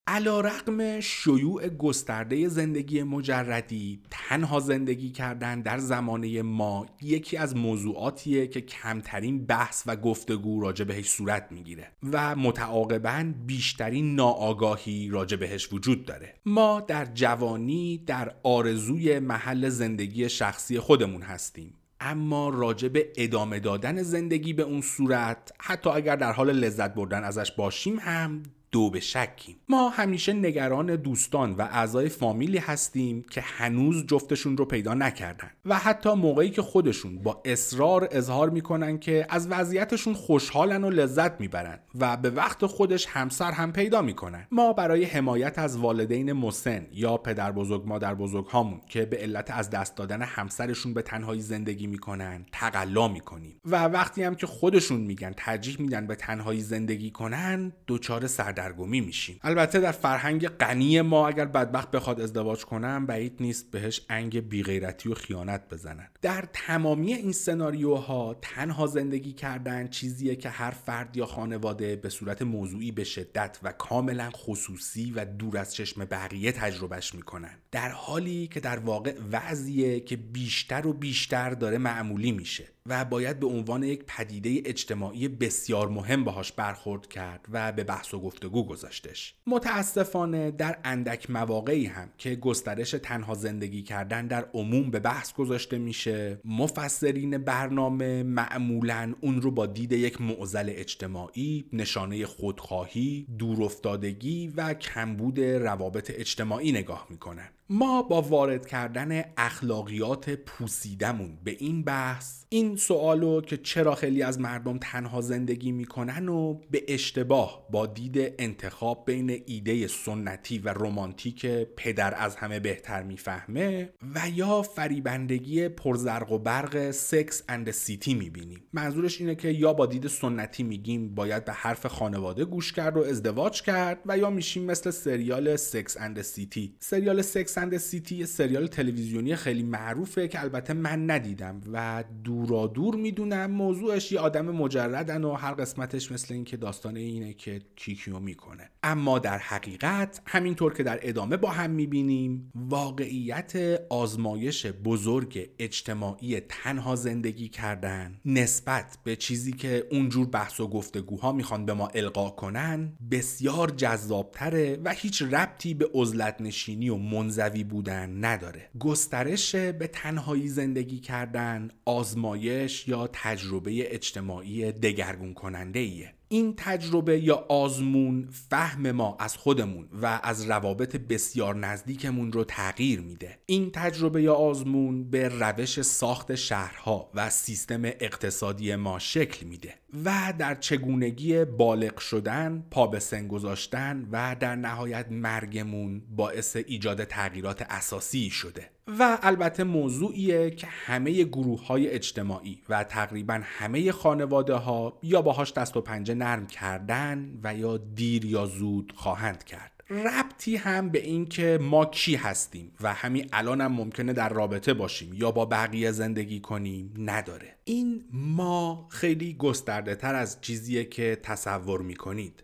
علا رقم شیوع گسترده زندگی مجردی تنها زندگی کردن در زمانه ما یکی از موضوعاتیه که کمترین بحث و گفتگو راجع بهش صورت می‌گیره و متعاقبا بیشترین ناآگاهی راجع بهش وجود داره. ما در جوانی در آرزوی محل زندگی شخصی خودمون هستیم. اما راجع به ادامه دادن زندگی به اون صورت حتی اگر در حال لذت بردن ازش باشیم هم دو به شکیم. ما همیشه نگران دوستان و اعضای فامیلی هستیم که هنوز جفتشون رو پیدا نکردن و حتی موقعی که خودشون با اصرار اظهار می‌کنن که از وضعیتشون خوشحالن و لذت می‌برن و به وقت خودش همسر هم پیدا می‌کنن. ما برای حمایت از والدین مسن یا پدر بزرگ مادر بزرگ هامون که به علت از دست دادن همسرشون به تنهایی زندگی می‌کنن تقلا می‌کنیم. و وقتی هم که خودشون میگن ترجیح میدن به تنهایی زندگی کنن دچار سرد سردرگمی میشیم. البته در فرهنگ غنی ما اگر بدبخت بخواد ازدواج کنم بعید نیست بهش انگ بیغیرتی و خیانت بزنن. در تمامی این سناریوها تنها زندگی کردن چیزیه که هر فرد یا خانواده به صورت موضوعی به شدت و کاملا خصوصی و دور از چشم بقیه تجربهش می‌کنن. در حالی که در واقع وضعیه که بیشتر و بیشتر داره معمولی میشه و باید به عنوان یک پدیده اجتماعی بسیار مهم باهاش برخورد کرد و به بحث و گفتگو گذاشتش. متاسفانه در اندک مواقعی هم که گسترش تنها زندگی کردن در عموم به بحث گذاشته میشه مفسرین برنامه معمولا اون رو با دید یک معضل اجتماعی نشانه خودخواهی دورافتادگی و کمبود روابط اجتماعی نگاه می‌کنن. ما با وارد کردن اخلاقیات پوسیدمون به این بحث این سوالو که چرا خیلی از مردم تنها زندگی می‌کنن و به اشتباه با دید انتخاب بین ایده سنتی و رمانتیک پدر از همه بهتر می‌فهمه و یا فریبندگی پرزرق و برق Sex and City می‌بینیم. منظورش اینه که یا با دید سنتی میگیم باید به حرف خانواده گوش کرد و ازدواج کرد و یا میشیم مثل سریال Sex and City. سریال Sex and City یه سریال تلویزیونی خیلی معروفه که البته من ندیدم و دورا دور می‌دونم موضوعش یه آدم مجردن و هر قسمتش مثل اینکه داستان اینه که کی کیو می‌کنه. اما در حقیقت همینطور که در ادامه با هم می‌بینیم واقعیت آزمایش بزرگ اجتماعی تنها زندگی کردن نسبت به چیزی که اونجور بحث و گفتگوها می‌خوان به ما القا کنن بسیار جذابتره و هیچ ربطی به عزلت نشینی و منزوی بودن نداره. گسترش به تنهایی زندگی کردن آزمایش یا تجربه اجتماعی دگرگون کننده ایه این تجربه یا آزمون فهم ما از خودمون و از روابط بسیار نزدیکمون رو تغییر میده. این تجربه یا آزمون به روش ساخت شهرها و سیستم اقتصادی ما شکل میده و در چگونگی بالغ شدن پا به سن گذاشتن و در نهایت مرگمون باعث ایجاد تغییرات اساسی شده. و البته موضوعیه که همه گروه های اجتماعی و تقریبا همه خانواده ها یا باهاش دست و پنجه نرم کردن و یا دیر یا زود خواهند کرد. ربطی هم به این که ما کی هستیم و همین الان هم ممکنه در رابطه باشیم یا با بقیه زندگی کنیم نداره. این ما خیلی گسترده تر از چیزیه که تصور می‌کنید.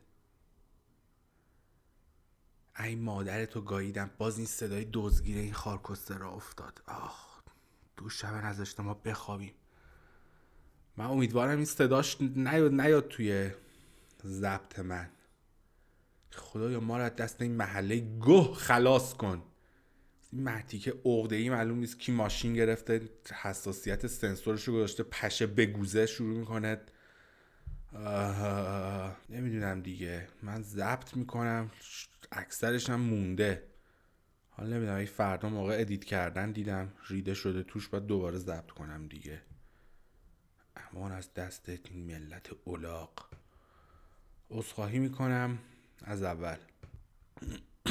ای مادر تو گاییدم. باز این صدای دزگیره این خارکسته را افتاد. آخ دو شب نذاشته ما بخوابیم. من امیدوارم این صداش نیاد نیاد توی ضبط من. خدایا ما را دست این محله گه خلاص کن. این مهدی که عقده ای معلوم نیست کی ماشین گرفته حساسیت سنسورش رو گذاشته پشه بگوزه شروع می‌کنه نمی‌دونم دیگه. من ضبط می‌کنم. اکثرش هم مونده. حالا نمی‌دونم فردا موقع ادیت کردن دیدم ریده شده توش باید دوباره ضبط کنم دیگه. امان از دست این ملت اولاق. عذرخواهی می‌کنم از اول.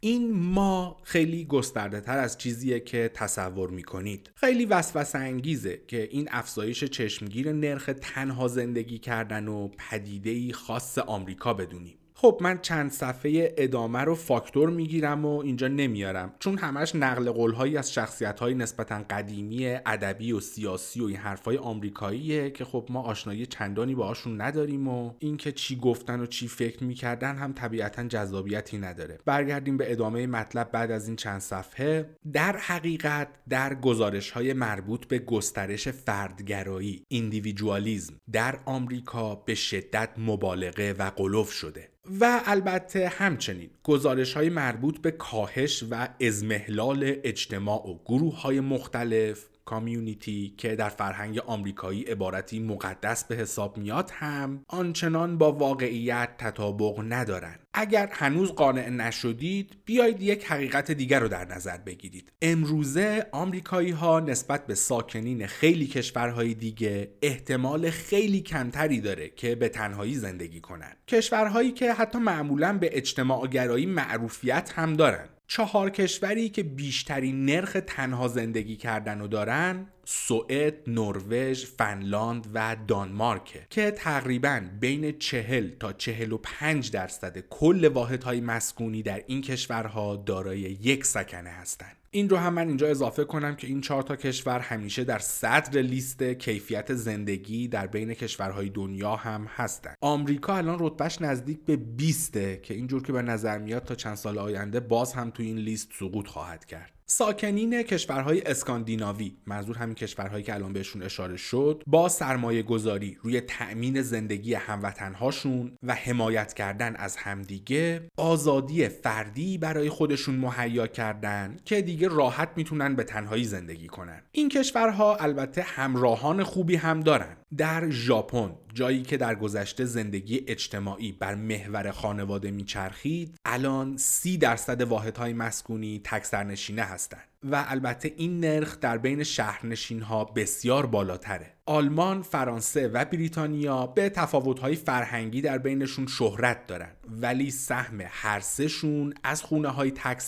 این ما خیلی گسترده تر از چیزیه که تصور می‌کنید. خیلی وسوسه انگیزه که این افزایش چشمگیر نرخ تنها زندگی کردن و پدیده خاص آمریکا بدونیم. خب من چند صفحه ادامه رو فاکتور می‌گیرم و اینجا نمیارم. چون همش نقل قولهایی از شخصیت های نسبتا قدیمی ادبی و سیاسی و این حرفای آمریکاییه که خب ما آشنایی چندانی باهاشون نداریم و اینکه چی گفتن و چی فکر می‌کردن هم طبیعتا جذابیتی نداره. برگردیم به ادامه مطلب بعد از این چند صفحه. در حقیقت در گزارش های مربوط به گسترش فردگرایی ایندیویدوالیزم در آمریکا به شدت مبالغه و قلوف شده. و البته همچنین گزارش های مربوط به کاهش و ازمهلال اجتماع و گروه های مختلف کامیونیتی که در فرهنگ آمریکایی عبارتی مقدس به حساب میاد هم آنچنان با واقعیت تطابق ندارند اگر هنوز قانع نشدید بیایید یک حقیقت دیگر رو در نظر بگیرید. امروزه آمریکایی ها نسبت به ساکنین خیلی کشورهای دیگه احتمال خیلی کمتری داره که به تنهایی زندگی کنند کشورهایی که حتی معمولا به اجتماع گرایی معروفیت هم دارن. چهار کشوری که بیشترین نرخ تنها زندگی کردن و دارن سوئد، نروژ، فنلاند و دانمارک که تقریبا بین چهل تا چهل و پنج درصد کل واحدهای مسکونی در این کشورها دارای یک سکنه هستند. این رو هم من اینجا اضافه کنم که این چهار تا کشور همیشه در صدر لیست کیفیت زندگی در بین کشورهای دنیا هم هستند. آمریکا الان رتبهش نزدیک به 20 که اینجور که به نظر میاد تا چند سال آینده باز هم تو این لیست سقوط خواهد کرد. ساکنین کشورهای اسکاندیناوی منظور همین کشورهایی که الان بهشون اشاره شد با سرمایه گذاری روی تأمین زندگی هموطنهاشون و حمایت کردن از همدیگه آزادی فردی برای خودشون مهیا کردن که دیگه راحت می‌تونن به تنهایی زندگی کنن. این کشورها البته همراهان خوبی هم دارن. در ژاپن جایی که در گذشته زندگی اجتماعی بر محور خانواده میچرخید الان سی درصد واحدهای مسکونی تک سرنشینه هستند. و البته این نرخ در بین شهرنشین ها بسیار بالاتره. آلمان، فرانسه و بریتانیا به تفاوت‌های فرهنگی در بینشون شهرت دارن. ولی سهم هر سهشون از خونه های تک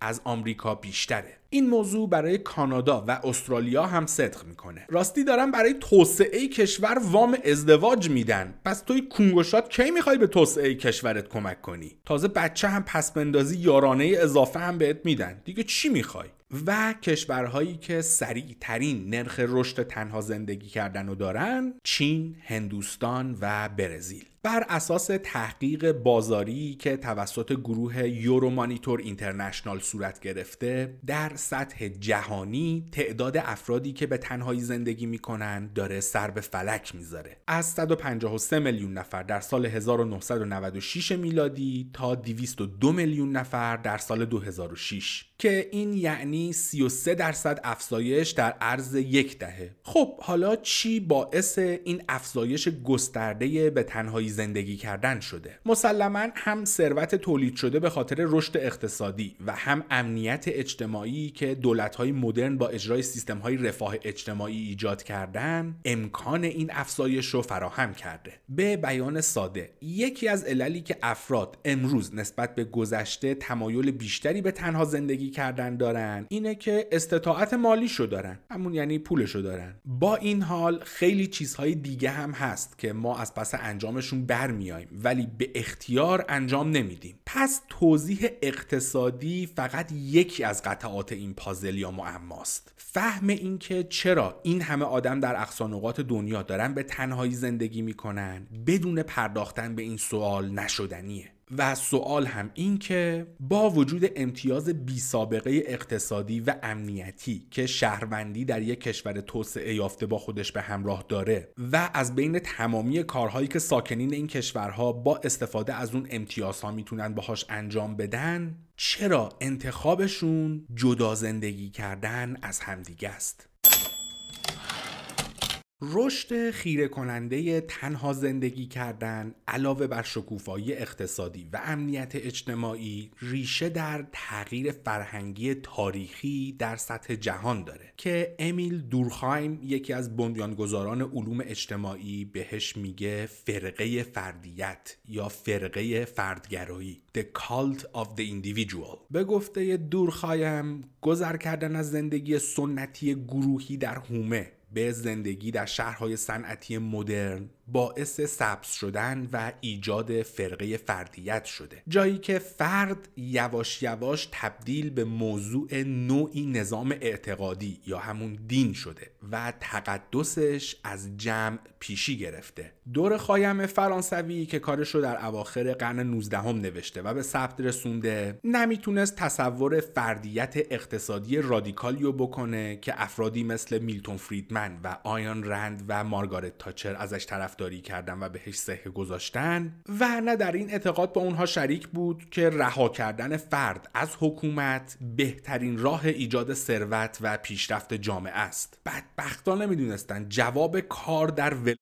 از آمریکا بیشتره. این موضوع برای کانادا و استرالیا هم صدق می‌کنه. راستی دارن برای توسعه کشور وام ازدواج میدن. پس توی کنگوشات کی می‌خوای به توسعه کشورت کمک کنی؟ تازه بچه هم پس بندازی یارانه اضافه هم بهت میدن. دیگه چی می‌خوای؟ و کشورهایی که سریع ترین نرخ رشد تنها زندگی کردن و دارن چین، هندوستان و برزیل. بر اساس تحقیق بازاری که توسط گروه یورو مانیتور اینترنشنال صورت گرفته در سطح جهانی تعداد افرادی که به تنهایی زندگی می‌کنن داره سر به فلک می‌ذاره. از 153 میلیون نفر در سال 1996 میلادی تا 202 میلیون نفر در سال 2006 که این یعنی 33 درصد افزایش در عرض یک دهه. خب حالا چی باعث این افزایش گسترده به تنهایی زندگی کردن شده. مسلما هم ثروت تولید شده به خاطر رشد اقتصادی و هم امنیت اجتماعی که دولت‌های مدرن با اجرای سیستم‌های رفاه اجتماعی ایجاد کردن امکان این افزایش رو فراهم کرده. به بیان ساده یکی از عللی که افراد امروز نسبت به گذشته تمایل بیشتری به تنها زندگی کردن دارن اینه که استطاعت مالیشو دارن همون یعنی پولشو دارن. با این حال خیلی چیزهای دیگه هم هست که ما از پس انجامشون برمیایم ولی به اختیار انجام نمیدیم. پس توضیح اقتصادی فقط یکی از قطعات این پازل یا معماست فهم اینکه چرا این همه آدم در اقصانقات دنیا دارن به تنهایی زندگی می‌کنن بدون پرداختن به این سوال نشدنیه. و سوال هم این که با وجود امتیاز بی سابقه اقتصادی و امنیتی که شهروندی در یک کشور توسعه یافته با خودش به همراه داره و از بین تمامی کارهایی که ساکنین این کشورها با استفاده از اون امتیازها می‌تونن باهاش انجام بدن چرا انتخابشون جدا زندگی کردن از همدیگه است؟ رشد خیره کننده تنها زندگی کردن علاوه بر شکوفایی اقتصادی و امنیت اجتماعی ریشه در تغییر فرهنگی تاریخی در سطح جهان داره که امیل دورخایم یکی از بنیانگذاران علوم اجتماعی بهش میگه فرقه فردیت یا فرقه فردگرایی The Cult of the Individual. به گفته دورخایم گذر کردن از زندگی سنتی گروهی در هومه به زندگی در شهرهای صنعتی مدرن. باعث سبز شدن و ایجاد فرقه فردیت شده. جایی که فرد یواش یواش تبدیل به موضوع نوعی نظام اعتقادی یا همون دین شده و تقدسش از جمع پیشی گرفته. دورکهایم فرانسوی که کارش رو در اواخر قرن 19 هم نوشته و به ثبت رسونده نمی‌تونست تصور فردیت اقتصادی رادیکالیو بکنه که افرادی مثل میلتون فریدمن و آین رند و مارگارت تاچر ازش طرفداری کردن و بهش صحه گذاشتن و نه در این اعتقاد با اونها شریک بود که رها کردن فرد از حکومت بهترین راه ایجاد ثروت و پیشرفت جامعه است. بدبختا نمی‌دونستن جواب کار در ول...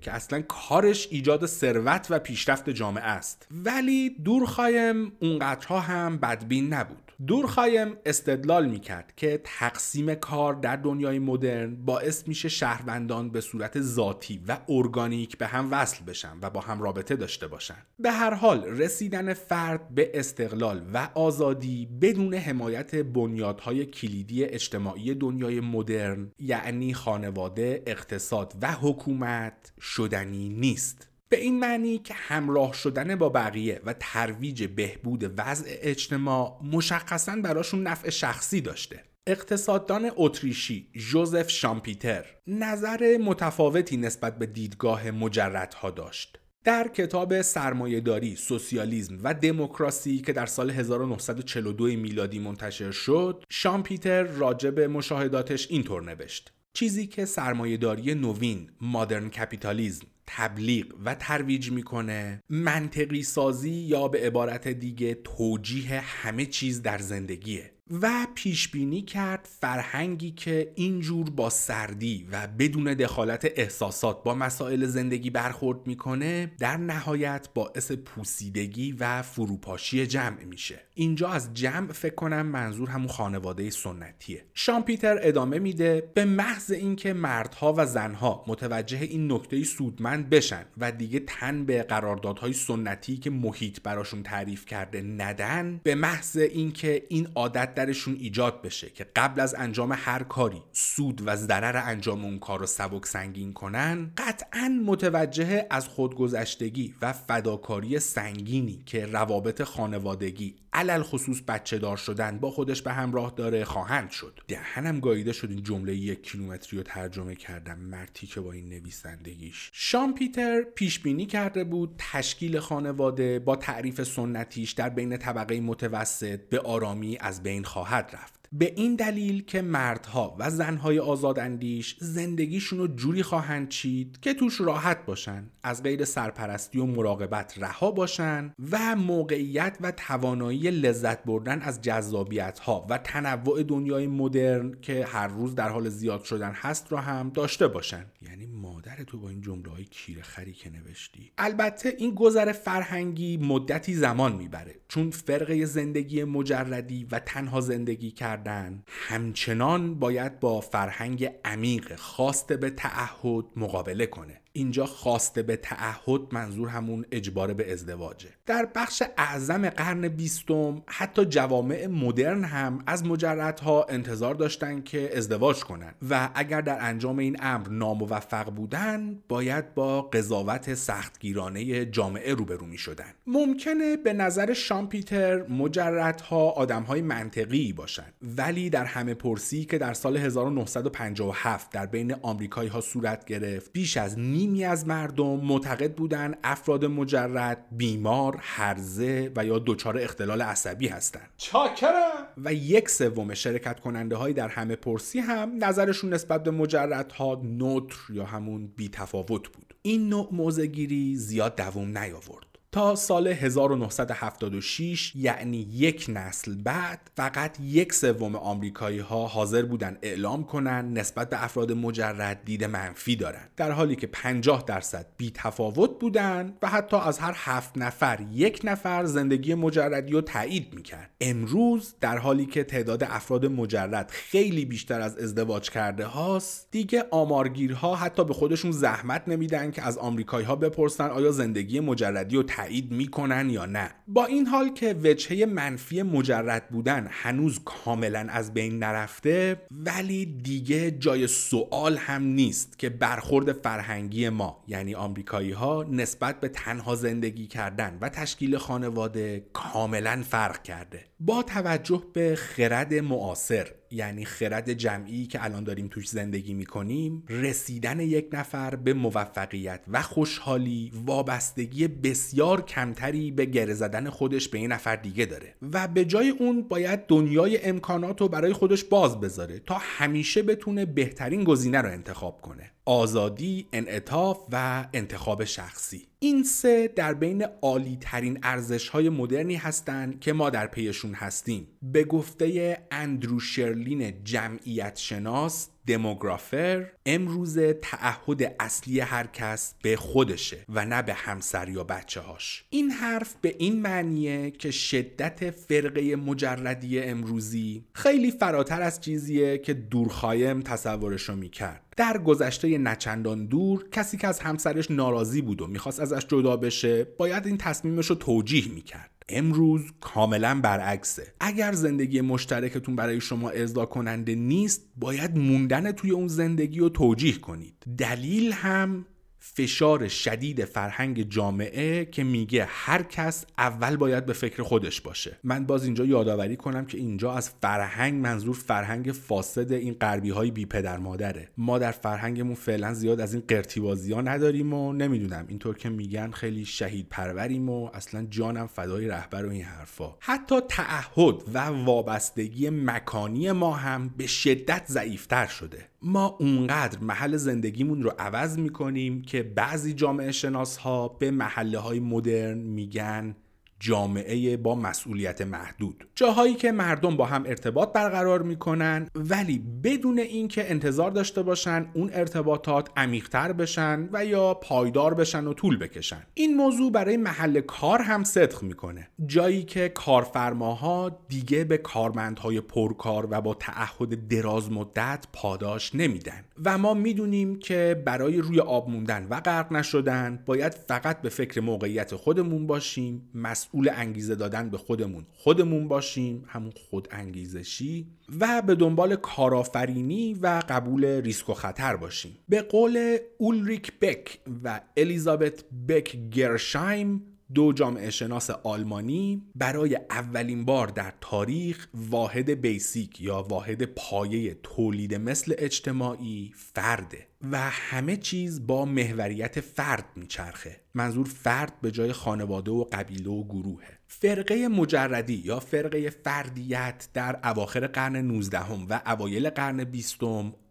که اصلا کارش ایجاد ثروت و پیشرفت جامعه است. ولی دورخایم اونقدرها هم بدبین نبود. دورخایم استدلال می‌کرد که تقسیم کار در دنیای مدرن باعث میشه شهروندان به صورت ذاتی و ارگانیک به هم وصل بشن و با هم رابطه داشته باشن. به هر حال رسیدن فرد به استقلال و آزادی بدون حمایت بنیادهای کلیدی اجتماعی دنیای مدرن یعنی خانواده، اقتصاد و حکومت شدنی نیست. به این معنی که همراه شدن با بقیه و ترویج بهبود وضع اجتماع مشخصا براشون نفع شخصی داشته. اقتصاددان اتریشی جوزف شامپیتر نظر متفاوتی نسبت به دیدگاه مجردها داشت. در کتاب سرمایه‌داری، سوسیالیسم و دموکراسی که در سال 1942 میلادی منتشر شد، شامپیتر راجع به مشاهداتش اینطور نوشت: چیزی که سرمایه‌داری نوین، modern capitalism تبلیغ و ترویج می‌کنه. منطقی سازی یا به عبارت دیگه توجیه همه چیز در زندگیه. و پیش بینی کرد فرهنگی که اینجور با سردی و بدون دخالت احساسات با مسائل زندگی برخورد می‌کنه در نهایت باعث پوسیدگی و فروپاشی جمع میشه. اینجا از جمع فکر کنم منظور همون خانواده سنتیه. شامپیتر ادامه میده به محض اینکه مردها و زنها متوجه این نکته سودمند بشن و دیگه تن به قراردادهای سنتی که محیط براشون تعریف کرده ندن به محض اینکه این عادت درشون ایجاد بشه که قبل از انجام هر کاری سود و ضرر انجام اون کار رو سبک سنگین کنن قطعا متوجه از خودگذشتگی و فداکاری سنگینی که روابط خانوادگی علل خصوص بچه دار شدن با خودش به همراه داره خواهند شد. دهنم گاییده شد این جمله یک کیلومتری رو ترجمه کردم مرتی که با این نویسندگیش. شام پیتر پیش بینی کرده بود تشکیل خانواده با تعریف سنتیش در بین طبقه متوسط به آرامی از بین خواهد رفت. به این دلیل که مردها و زنهای آزاداندیش زندگیشون رو جوری خواهند چید که توش راحت باشن از غیر سرپرستی و مراقبت رها باشن و موقعیت و توانایی لذت بردن از جذابیت ها و تنوع دنیای مدرن که هر روز در حال زیاد شدن هست رو هم داشته باشن. یعنی مادر تو با این جمله های کیره خری که نوشتی. البته این گذر فرهنگی مدتی زمان می‌بره چون فرقه زندگی مجردی و تنها زندگی کردن. همچنان باید با فرهنگ عمیق خواسته به تعهد مقابله کنه. اینجا خواسته به تعهد منظور همون اجبار به ازدواجه. در بخش اعظم قرن بیستم حتی جوامع مدرن هم از مجردها انتظار داشتن که ازدواج کنن و اگر در انجام این امر ناموفق بودن باید با قضاوت سختگیرانه جامعه روبرو می شدن. ممکنه به نظر شامپیتر مجردها آدمهای منطقی باشن ولی در همه پرسی که در سال 1957 در بین آمریکایی ها صورت گرفت بیش از نیمی از مردم معتقد بودند افراد مجرد بیمار، هرزه و یا دچار اختلال عصبی هستند. چاکرم و یک سوم شرکت کننده هایی در همه پرسی هم نظرشون نسبت به مجردها نوتر یا همون بی تفاوت بود. این نوع موزگیری زیاد دوام نیاورد. تا سال 1976 یعنی یک نسل بعد فقط یک سوم آمریکایی ها حاضر بودن اعلام کنن نسبت به افراد مجرد دید منفی دارن. در حالی که 50 درصد بی تفاوت بودن و حتی از هر هفت نفر یک نفر زندگی مجردی رو تایید می‌کرد. امروز در حالی که تعداد افراد مجرد خیلی بیشتر از ازدواج کرده هاست دیگه آمارگیرها حتی به خودشون زحمت نمیدن که از آمریکایی ها بپرسن آیا زندگی مجردی رو تایید می‌کنن یا نه. با این حال که وجهه منفی مجرد بودن هنوز کاملا از بین نرفته ولی دیگه جای سوال هم نیست که برخورد فرهنگی ما یعنی آمریکایی ها نسبت به تنها زندگی کردن و تشکیل خانواده کاملا فرق کرده. با توجه به خرد معاصر یعنی خرد جمعی که الان داریم توش زندگی می‌کنیم رسیدن یک نفر به موفقیت و خوشحالی وابستگی بسیار کمتری به گره زدن خودش به این نفر دیگه داره. و به جای اون باید دنیای امکانات رو برای خودش باز بذاره تا همیشه بتونه بهترین گزینه رو انتخاب کنه. آزادی، انعطاف و انتخاب شخصی. این سه در بین عالی ترین ارزش های مدرنی هستند که ما در پیشون هستیم. به گفته اندرو شرلین جمعیت شناس دموگرافر امروز تعهد اصلی هر کس به خودشه و نه به همسر یا بچه هاش این حرف به این معنیه که شدت فرقه مجردی امروزی خیلی فراتر از چیزیه که دورخایم تصورشو می‌کرد. در گذشته نچندان دور کسی که از همسرش ناراضی بود و می‌خواست ازش جدا بشه باید این تصمیمش رو توجیه می‌کرد. امروز کاملا برعکسه. اگر زندگی مشترکتون برای شما ارضا کننده نیست باید موندن توی اون زندگی رو توجیه کنید. دلیل هم فشار شدید فرهنگ جامعه که میگه هر کس اول باید به فکر خودش باشه. من باز اینجا یادآوری کنم که اینجا از فرهنگ منظور فرهنگ فاسد این غربی های بی پدر مادره. ما در فرهنگمون فعلا زیاد از این قرتیبازی ها نداریم و نمی‌دونم. اینطور که میگن خیلی شهید پروریم و اصلا جانم فدای رهبر و این حرفا. حتی تعهد و وابستگی مکانی ما هم به شدت ضعیفتر شده. ما اونقدر محل زندگیمون رو عوض می‌کنیم که بعضی جامعه شناس ها به محله های مدرن میگن جامعه با مسئولیت محدود. جاهایی که مردم با هم ارتباط برقرار می‌کنن ولی بدون اینکه انتظار داشته باشن اون ارتباطات عمیقتر بشن و یا پایدار بشن و طول بکشن. این موضوع برای محل کار هم صدق می‌کنه. جایی که کارفرماها دیگه به کارمندهای پرکار و با تعهد دراز مدت پاداش نمیدن. و ما می‌دونیم که برای روی آب موندن و غرق نشدن باید فقط به فکر موقعیت خودمون باشیم مسئول انگیزه دادن به خودمون خودمون باشیم همون خود انگیزشی و به دنبال کارآفرینی و قبول ریسک و خطر باشیم. به قول اولریک بک و الیزابت بک گرشایم دو جامعه شناس آلمانی برای اولین بار در تاریخ واحد بیسیک یا واحد پایه تولید مثل اجتماعی فرده و همه چیز با محوریت فرد میچرخه. منظور فرد به جای خانواده و قبیله و گروهه. فرقه مجردی یا فرقه فردیت در اواخر قرن 19 و اوایل قرن 20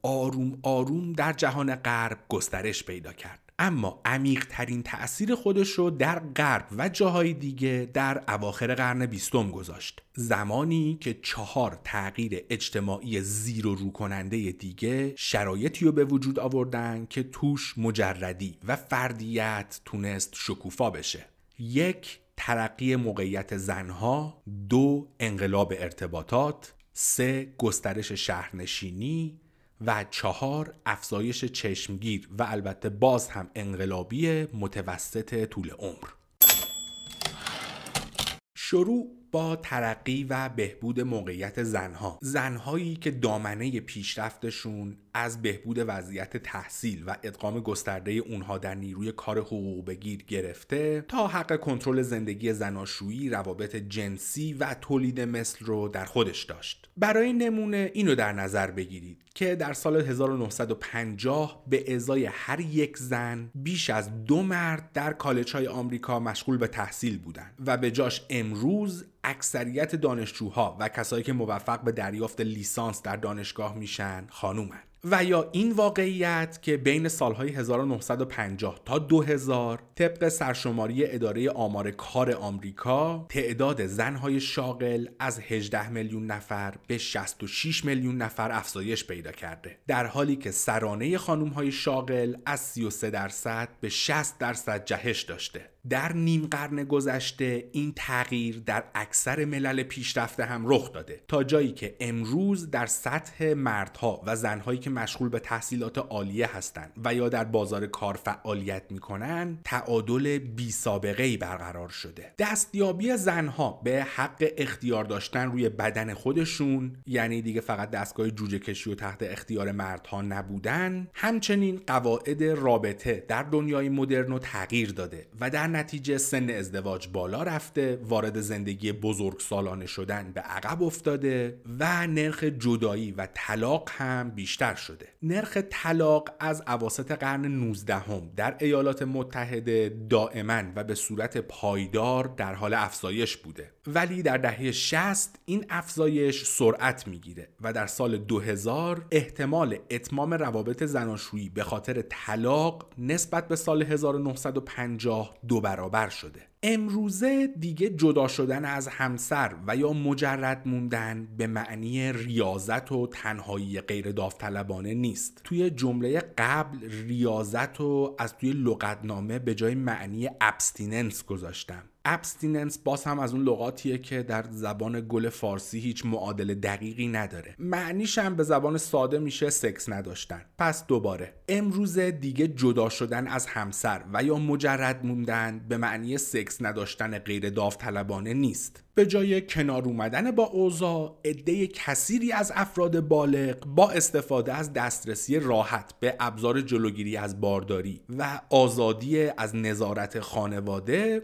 آروم آروم در جهان غرب گسترش پیدا کرد. اما عمیق ترین تأثیر خودش رو در غرب و جاهای دیگه در اواخر قرن بیستم گذاشت. زمانی که چهار تغییر اجتماعی زیر و رو کننده دیگه شرایطی رو به وجود آوردن که توش مجردی و فردیت تونست شکوفا بشه. یک ترقی موقعیت زنها. دو انقلاب ارتباطات. سه گسترش شهرنشینی. و چهار افزایش چشمگیر و البته باز هم انقلابی متوسط طول عمر. شروع با ترقی و بهبود موقعیت زنها. زنهایی که دامنه پیشرفتشون از بهبود وضعیت تحصیل و ادغام گسترده اونها در نیروی کار حقوق بگیر گرفته تا حق کنترل زندگی زناشویی روابط جنسی و تولید مثل رو در خودش داشت. برای نمونه اینو در نظر بگیرید که در سال 1950 به ازای هر یک زن بیش از دو مرد در کالج های آمریکا مشغول به تحصیل بودند و به جاش امروز اکثریت دانشجوها و کسایی که موفق به دریافت لیسانس در دانشگاه میشن خانومن. و یا این واقعیت که بین سالهای 1950 تا 2000 طبق سرشماری اداره آمار کار آمریکا تعداد زنهای شاغل از 18 میلیون نفر به 66 میلیون نفر افزایش پیدا کرده. در حالی که سرانه خانومهای شاغل از 33 درصد به 60 درصد جهش داشته. در نیم قرن گذشته این تغییر در اکثر ملل پیشرفته هم رخ داده. تا جایی که امروز در سطح مردها و زنهایی که مشغول به تحصیلات عالیه هستند و یا در بازار کار فعالیت می‌کنن تعادل بی سابقه ای برقرار شده. دستیابی زنها به حق اختیار داشتن روی بدن خودشون یعنی دیگه فقط دستگاه جوجه کشی و تحت اختیار مردها نبودن همچنین قواعد رابطه در دنیای مدرن و تغییر داده و در نتیجه سن ازدواج بالا رفته وارد زندگی بزرگ سالانه شدن به عقب افتاده و نرخ جدایی و طلاق هم بیشتر شده. نرخ طلاق از اواسط قرن 19 هم در ایالات متحده دائما و به صورت پایدار در حال افزایش بوده. ولی در دهه 60 این افزایش سرعت می‌گیره و در سال 2000 احتمال اتمام روابط زناشویی به خاطر طلاق نسبت به سال 1950 دو برابر شده. امروزه دیگه جدا شدن از همسر و یا مجرد موندن به معنی ریاضت و تنهایی غیر داوطلبانه نیست. توی جمله قبل ریاضت و از توی لغتنامه به جای معنی abstinence گذاشتم. abstinence باز هم از اون لغاتیه که در زبان گل فارسی هیچ معادل دقیقی نداره. معنیش هم به زبان ساده میشه سکس نداشتن. پس دوباره. امروز دیگه جدا شدن از همسر و یا مجرد موندن به معنی سکس نداشتن غیر داوطلبانه نیست. به جای کنار اومدن با اوضاع عده کثیری از افراد بالغ با استفاده از دسترسی راحت به ابزار جلوگیری از بارداری و آزادی از نظارت خانواده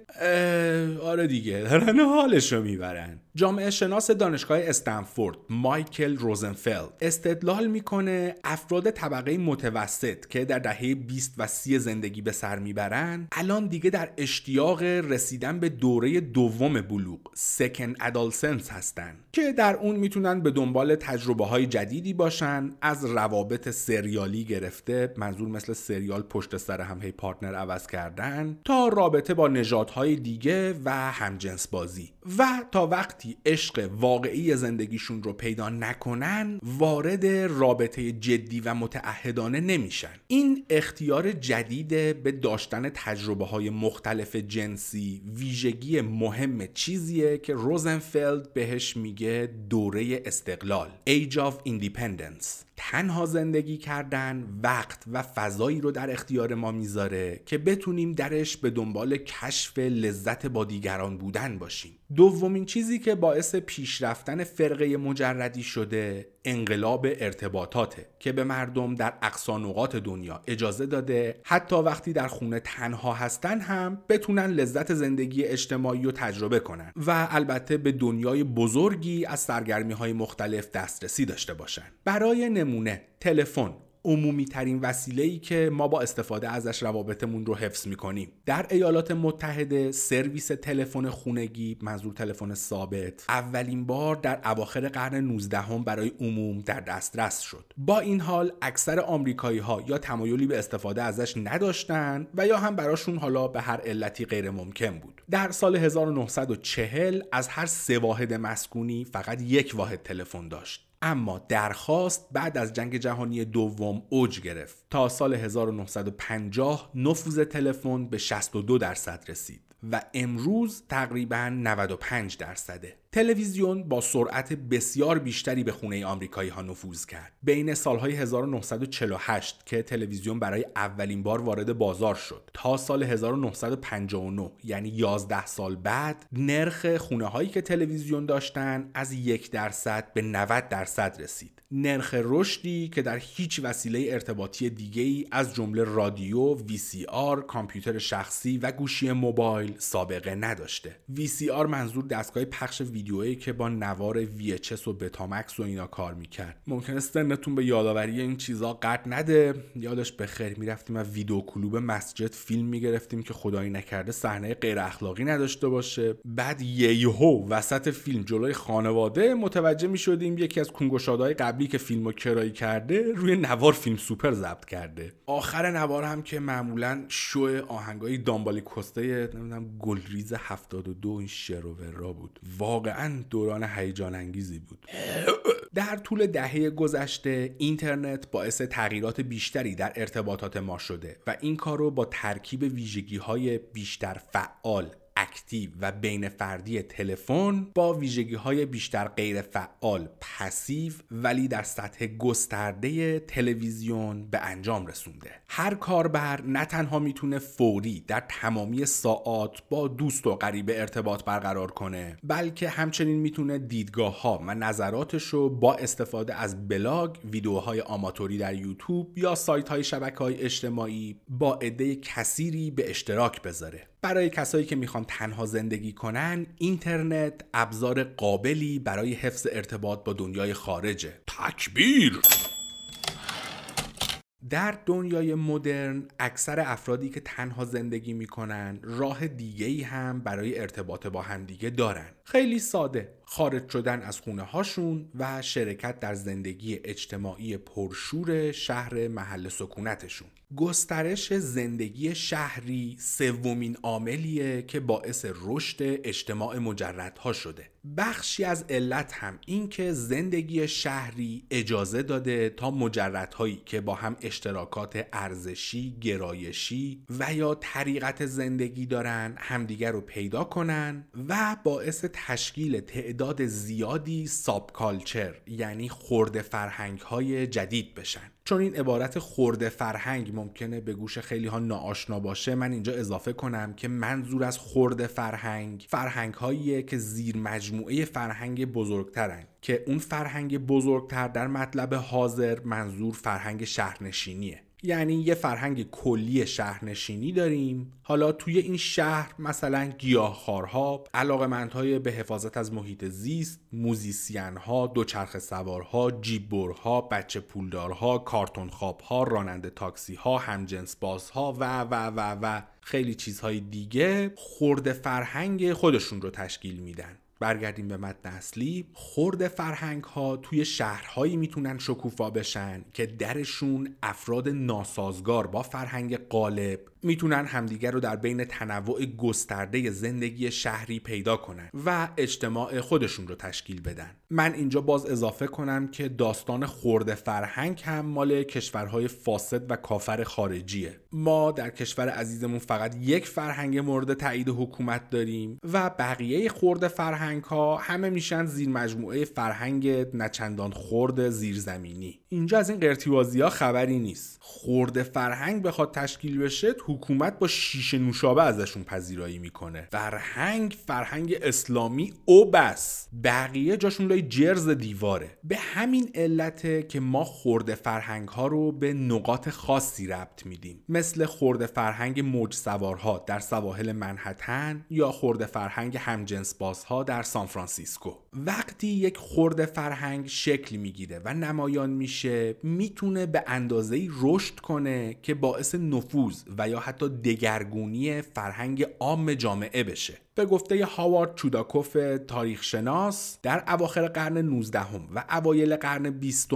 آره دیگه دارن حالش می‌برن. جامعه شناس دانشگاه استنفورد مایکل روزنفلد استدلال می‌کنه افراد طبقه متوسط که در دهه 20 و 30 زندگی به سر می‌برن الان دیگه در اشتیاق رسیدن به دوره دوم بلوغ. سکن ادالسنس هستن که در اون می‌تونن به دنبال تجربه های جدیدی باشن از روابط سریالی گرفته منظور مثل سریال پشت سر هم هی پارتنر عوض کردن تا رابطه با نژادهای دیگه و همجنس بازی و تا وقتی عشق واقعی زندگیشون رو پیدا نکنن وارد رابطه جدی و متعهدانه نمیشن. این اختیار جدید به داشتن تجربه های مختلف جنسی ویژگی مهم چیزیه که روزنفلد بهش میگه دوره استقلال Age of Independence. تنها زندگی کردن وقت و فضایی رو در اختیار ما می‌ذاره که بتونیم درش به دنبال کشف لذت با دیگران بودن باشیم. دومین چیزی که باعث پیشرفتن فرقه مجردی شده انقلاب ارتباطاته که به مردم در اقصا نقاط دنیا اجازه داده. حتی وقتی در خونه تنها هستن هم بتونن لذت زندگی اجتماعی رو تجربه کنن و البته به دنیای بزرگی از سرگرمی های مختلف دسترسی داشته باشن. برای نمونه تلفن عمومی ترین وسیله ای که ما با استفاده ازش روابطمون رو حفظ می‌کنیم. در ایالات متحده سرویس تلفن خونگی منظور تلفن ثابت اولین بار در اواخر قرن 19 هم برای عموم در دسترس شد. با این حال اکثر آمریکایی ها یا تمایلی به استفاده ازش نداشتن و یا هم براشون حالا به هر علتی غیر ممکن بود. در سال 1940 از هر سه واحد مسکونی فقط یک واحد تلفن داشت. اما درخواست بعد از جنگ جهانی دوم اوج گرفت. تا سال 1950 نفوذ تلفن به 62 درصد رسید و امروز تقریبا 95 درصده. تلویزیون با سرعت بسیار بیشتری به خونه آمریکایی ها نفوذ کرد. بین سالهای 1948 که تلویزیون برای اولین بار وارد بازار شد تا سال 1959 یعنی 11 سال بعد نرخ خونه هایی که تلویزیون داشتن از یک درصد به 90 درصد رسید. نرخ رشدی که در هیچ وسیله ارتباطی دیگه ای از جمله رادیو، VCR، کامپیوتر شخصی و گوشی موبایل سابقه نداشته. VCR منظور دستگاه پخش ویدیویی که با نوار VHS و بتامکس و اینا کار می‌کرد. ممکنه سنتون به یادآوری این چیزا قطع نده. یادش به خیر می‌رفتیم و ویدیو کلوب مسجد فیلم می‌گرفتیم که خدایی نکرده صحنه غیر اخلاقی نداشته باشه. بعد یهو وسط فیلم جلوی خانواده متوجه می‌شدیم یکی از کنگوشادهای قبلی که فیلمو کرایی کرده روی نوار فیلم سوپر ضبط کرده. آخر نوار هم که معمولا شو آهنگای دامبالی کسته نمی‌دونم گلریز 72 این شروورا بود. واقعا دوران هیجان انگیزی بود. در طول دهه گذشته اینترنت باعث تغییرات بیشتری در ارتباطات ما شده و این کار رو با ترکیب ویژگی های بیشتر فعال active و بین فردی تلفن با ویژگی های بیشتر غیر فعال passive ولی در سطح گسترده تلویزیون به انجام رسونده. هر کاربر نه تنها می‌تونه فوری در تمامی ساعات با دوست و غریبه ارتباط برقرار کنه بلکه همچنین می‌تونه دیدگاه ها و نظراتش رو با استفاده از بلاگ ویدیوهای آماتوری در یوتیوب یا سایت های شبکه های اجتماعی با عده کثیری به اشتراک بذاره. برای کسایی که می‌خوان تنها زندگی کنن اینترنت ابزار قابلی برای حفظ ارتباط با دنیای خارجه. تکبیر! در دنیای مدرن اکثر افرادی که تنها زندگی می‌کنن راه دیگه ای هم برای ارتباط با همدیگه دارن. خیلی ساده. خارج شدن از خونه هاشون و شرکت در زندگی اجتماعی پرشور شهر محل سکونتشون. گسترش زندگی شهری سومین عاملیه که باعث رشد اجتماع مجردها شده. بخشی از علت هم این که زندگی شهری اجازه داده تا مجردهایی که با هم اشتراکات ارزشی، گرایشی و یا طریقت زندگی دارن همدیگر رو پیدا کنن و باعث تشکیل تعداد زیادی ساب کالچر یعنی خورده فرهنگ های جدید بشن. چون این عبارت خورده فرهنگ ممکنه به گوش خیلی ها ناآشنا باشه من اینجا اضافه کنم که منظور از خورده فرهنگ فرهنگ هاییه که زیر مجموعه فرهنگ بزرگترن که اون فرهنگ بزرگتر در مطلب حاضر منظور فرهنگ شهرنشینیه. یعنی یه فرهنگ کلی شهرنشینی داریم. حالا توی این شهر مثلا گیاهخوارها علاقمندهای به حفاظت از محیط زیست موزیسین دوچرخه سوارها جیببرها بچه پولدارها کارتون خوابها راننده تاکسی ها همجنس بازها و و و و خیلی چیزهای دیگه خورده فرهنگ خودشون رو تشکیل میدن. برگردیم به متن اصلی خورد فرهنگ ها توی شهرهایی می‌تونن شکوفا بشن که درشون افراد ناسازگار با فرهنگ قالب می‌تونن همدیگر رو در بین تنوع گسترده زندگی شهری پیدا کنن و اجتماع خودشون رو تشکیل بدن. من اینجا باز اضافه کنم که داستان خورده فرهنگ هم مال کشورهای فاسد و کافر خارجیه. ما در کشور عزیزمون فقط یک فرهنگ مورد تایید حکومت داریم و بقیه خورده فرهنگ ها همه میشن زیر مجموعه فرهنگ نچندان خرد زیرزمینی. اینجا از این قرتیوازی ها خبری نیست. خرد فرهنگ بخواد تشکیل بشه حکومت با شیشه نوشابه ازشون پذیرایی می‌کنه. فرهنگ فرهنگ اسلامی او بس بقیه جاشون لای جرز دیواره. به همین علته که ما خرد فرهنگ ها رو به نقاط خاصی ربط میدیم. مثل خرد فرهنگ موج سوارها در سواحل منحتن یا خرد فرهنگ همجنس بازها در سان فرانسیسکو. وقتی یک خرد فرهنگ شکل می‌گیره و نمایان میشه می‌تونه به اندازه رشد کنه که باعث نفوذ و یا حتی دگرگونی فرهنگ عام جامعه بشه. به گفته هاوارد چوداکوف تاریخ شناس در اواخر قرن 19 و اوایل قرن 20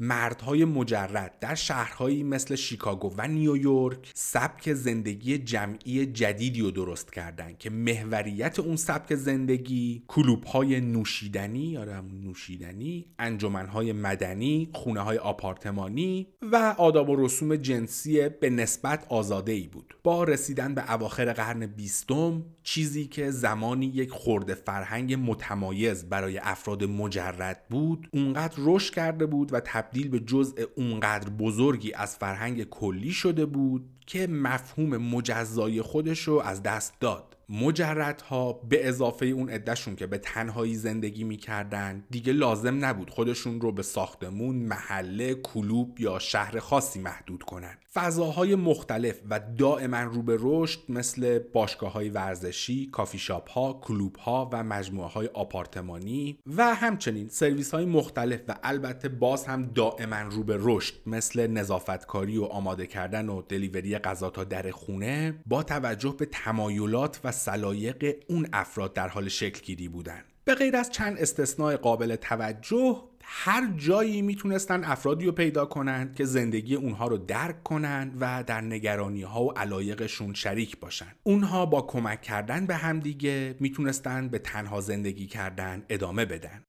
مردهای مجرد در شهرهایی مثل شیکاگو و نیویورک سبک زندگی جمعی جدیدی رو درست کردند که محوریت اون سبک زندگی کلوب های نوشیدنی یا نوشیدنی انجمنهای مدنی خونه های آپارتمانی و آداب و رسوم جنسی به نسبت آزاده ای بود. با رسیدن به اواخر قرن بیستم چیزی که زمانی یک خورده فرهنگ متمایز برای افراد مجرد بود اونقدر رشد کرده بود و تبدیل به جزء اونقدر بزرگی از فرهنگ کلی شده بود که مفهوم مجزای خودش رو از دست داد. مجردها به اضافه اون عدهشون که به تنهایی زندگی می‌کردن دیگه لازم نبود خودشون رو به ساختمون محله کلوب یا شهر خاصی محدود کنن. فضاهای مختلف و دائما رو به رشد مثل باشگاه های ورزشی، کافی شاپ ها، کلوب ها و مجموعه های آپارتمانی و همچنین سرویس های مختلف و البته باز هم دائما رو به رشد مثل نظافتکاری و آماده کردن و دلیوری غذا تا در خونه با توجه به تمایلات و سلایق اون افراد در حال شکل گیری بودن. به غیر از چند استثناء قابل توجه هر جایی می‌تونستن افرادی رو پیدا کنند که زندگی اونها رو درک کنند و در نگرانی ها و علایقشون شریک باشن. اونها با کمک کردن به همدیگه می‌تونستن به تنها زندگی کردن ادامه بدن.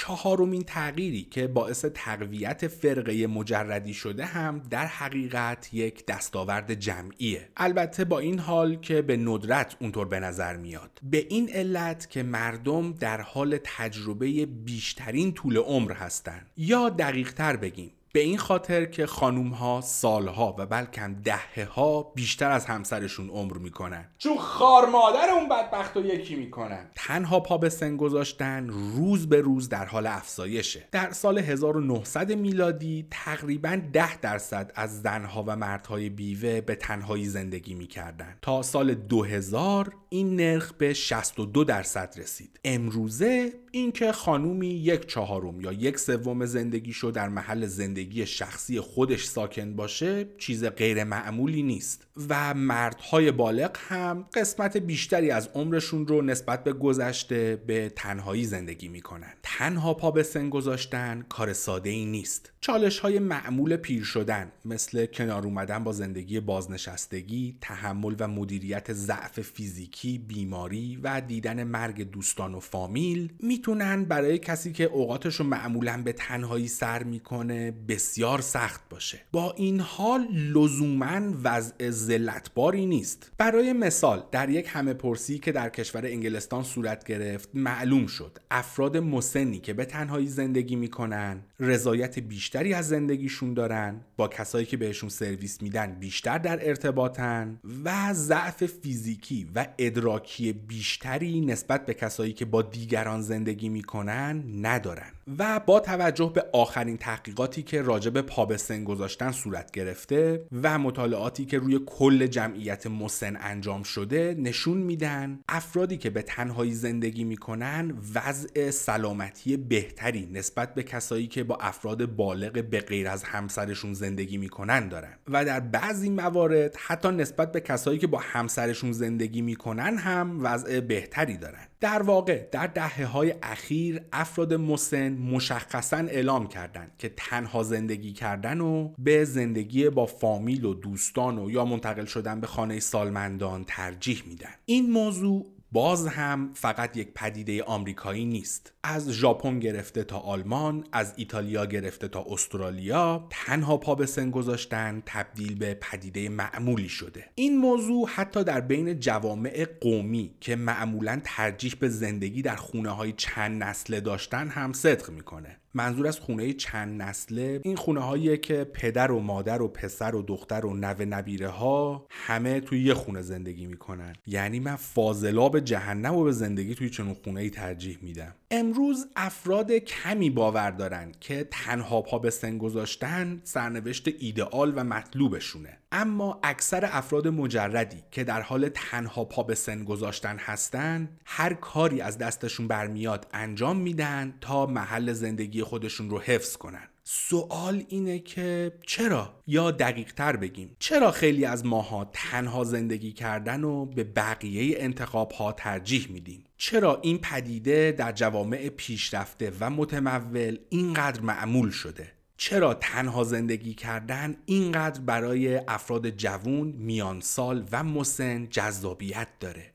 چهارمین تغییری که باعث تقویت فرقه مجردی شده هم در حقیقت یک دستاورد جمعیه. البته با این حال که به ندرت اونطور به نظر میاد. به این علت که مردم در حال تجربه بیشترین طول عمر هستند یا دقیق تر بگیم به این خاطر که خانوم ها سالها و بلکم دهه ها بیشتر از همسرشون عمر می‌کنن. چون خار مادر اون بدبخت رو یکی می‌کنن. تنها پا به سن گذاشتن روز به روز در حال افزایشه. در سال 1900 میلادی تقریبا 10 درصد از زنها و مردهای بیوه به تنهایی زندگی می‌کردن. تا سال 2000 این نرخ به 62 درصد رسید. امروزه اینکه خانومی یک چهارم یا یک سوم زندگیشو در محل زندگی شخصی خودش ساکن باشه چیز غیر معمولی نیست. و مردهای بالغ هم قسمت بیشتری از عمرشون رو نسبت به گذشته به تنهایی زندگی می‌کنن. تنها پا به سن گذاشتن کار ساده ای نیست. چالش های معمول پیر شدن مثل کنار اومدن با زندگی بازنشستگی تحمل و مدیریت ضعف فیزیکی بیماری و دیدن مرگ دوستان و فامیل می‌تونن برای کسی که اوقاتش رو معمولا به تنهایی سر می‌کنه بسیار سخت باشه. با این حال لزوما وضع ذلتباری نیست. برای مثال در یک همه پرسی که در کشور انگلستان صورت گرفت معلوم شد افراد مسنی که به تنهایی زندگی می‌کنن رضایت بیشتری از زندگیشون دارن با کسایی که بهشون سرویس میدن بیشتر در ارتباطن و ضعف فیزیکی و ادراکی بیشتری نسبت به کسایی که با دیگران زندگی می‌کنن ندارن. و با توجه به آخرین تحقیقاتی که راجع به پا به سن گذاشتن صورت گرفته و مطالعاتی که روی کل جمعیت مسن انجام شده نشون میدن افرادی که به تنهایی زندگی می‌کنن وضع سلامتی بهتری نسبت به کسایی که با افراد بالغ به غیر از همسرشون زندگی می‌کنن دارن. و در بعضی موارد حتی نسبت به کسایی که با همسرشون زندگی می‌کنن هم وضع بهتری دارن. در واقع در دهه های اخیر افراد مسن مشخصا اعلام کردند که تنها زندگی کردن و به زندگی با فامیل و دوستان و یا منتقل شدن به خانه سالمندان ترجیح میدن. این موضوع باز هم فقط یک پدیده آمریکایی نیست. از ژاپن گرفته تا آلمان از ایتالیا گرفته تا استرالیا تنها پا به سن گذاشتن تبدیل به پدیده معمولی شده. این موضوع حتی در بین جوامع قومی که معمولا ترجیح به زندگی در خونه های چند نسله داشتن هم صدق می‌کنه. منظور از خونه چند نسله این خونه هاییه که پدر و مادر و پسر و دختر و نوه نبیره ها همه توی یه خونه زندگی می‌کنن. یعنی من فاضلاب جهنم و به زندگی توی چنون خونه ای ترجیح میدم. امروز افراد کمی باور دارن که تنها پا به سن گذاشتن سرنوشت ایدئال و مطلوبشونه. اما اکثر افراد مجردی که در حال تنها پا به سن گذاشتن هستن هر کاری از دستشون برمیاد انجام میدن تا محل زندگی خودشون رو حفظ کنن. سوال اینه که چرا؟ یا دقیق تر بگیم چرا خیلی از ماها تنها زندگی کردن و به بقیه انتخاب ها ترجیح میدیم؟ چرا این پدیده در جوامع پیشرفته و متمول اینقدر معمول شده؟ چرا تنها زندگی کردن اینقدر برای افراد جوون، میانسال و مسن جذابیت داره؟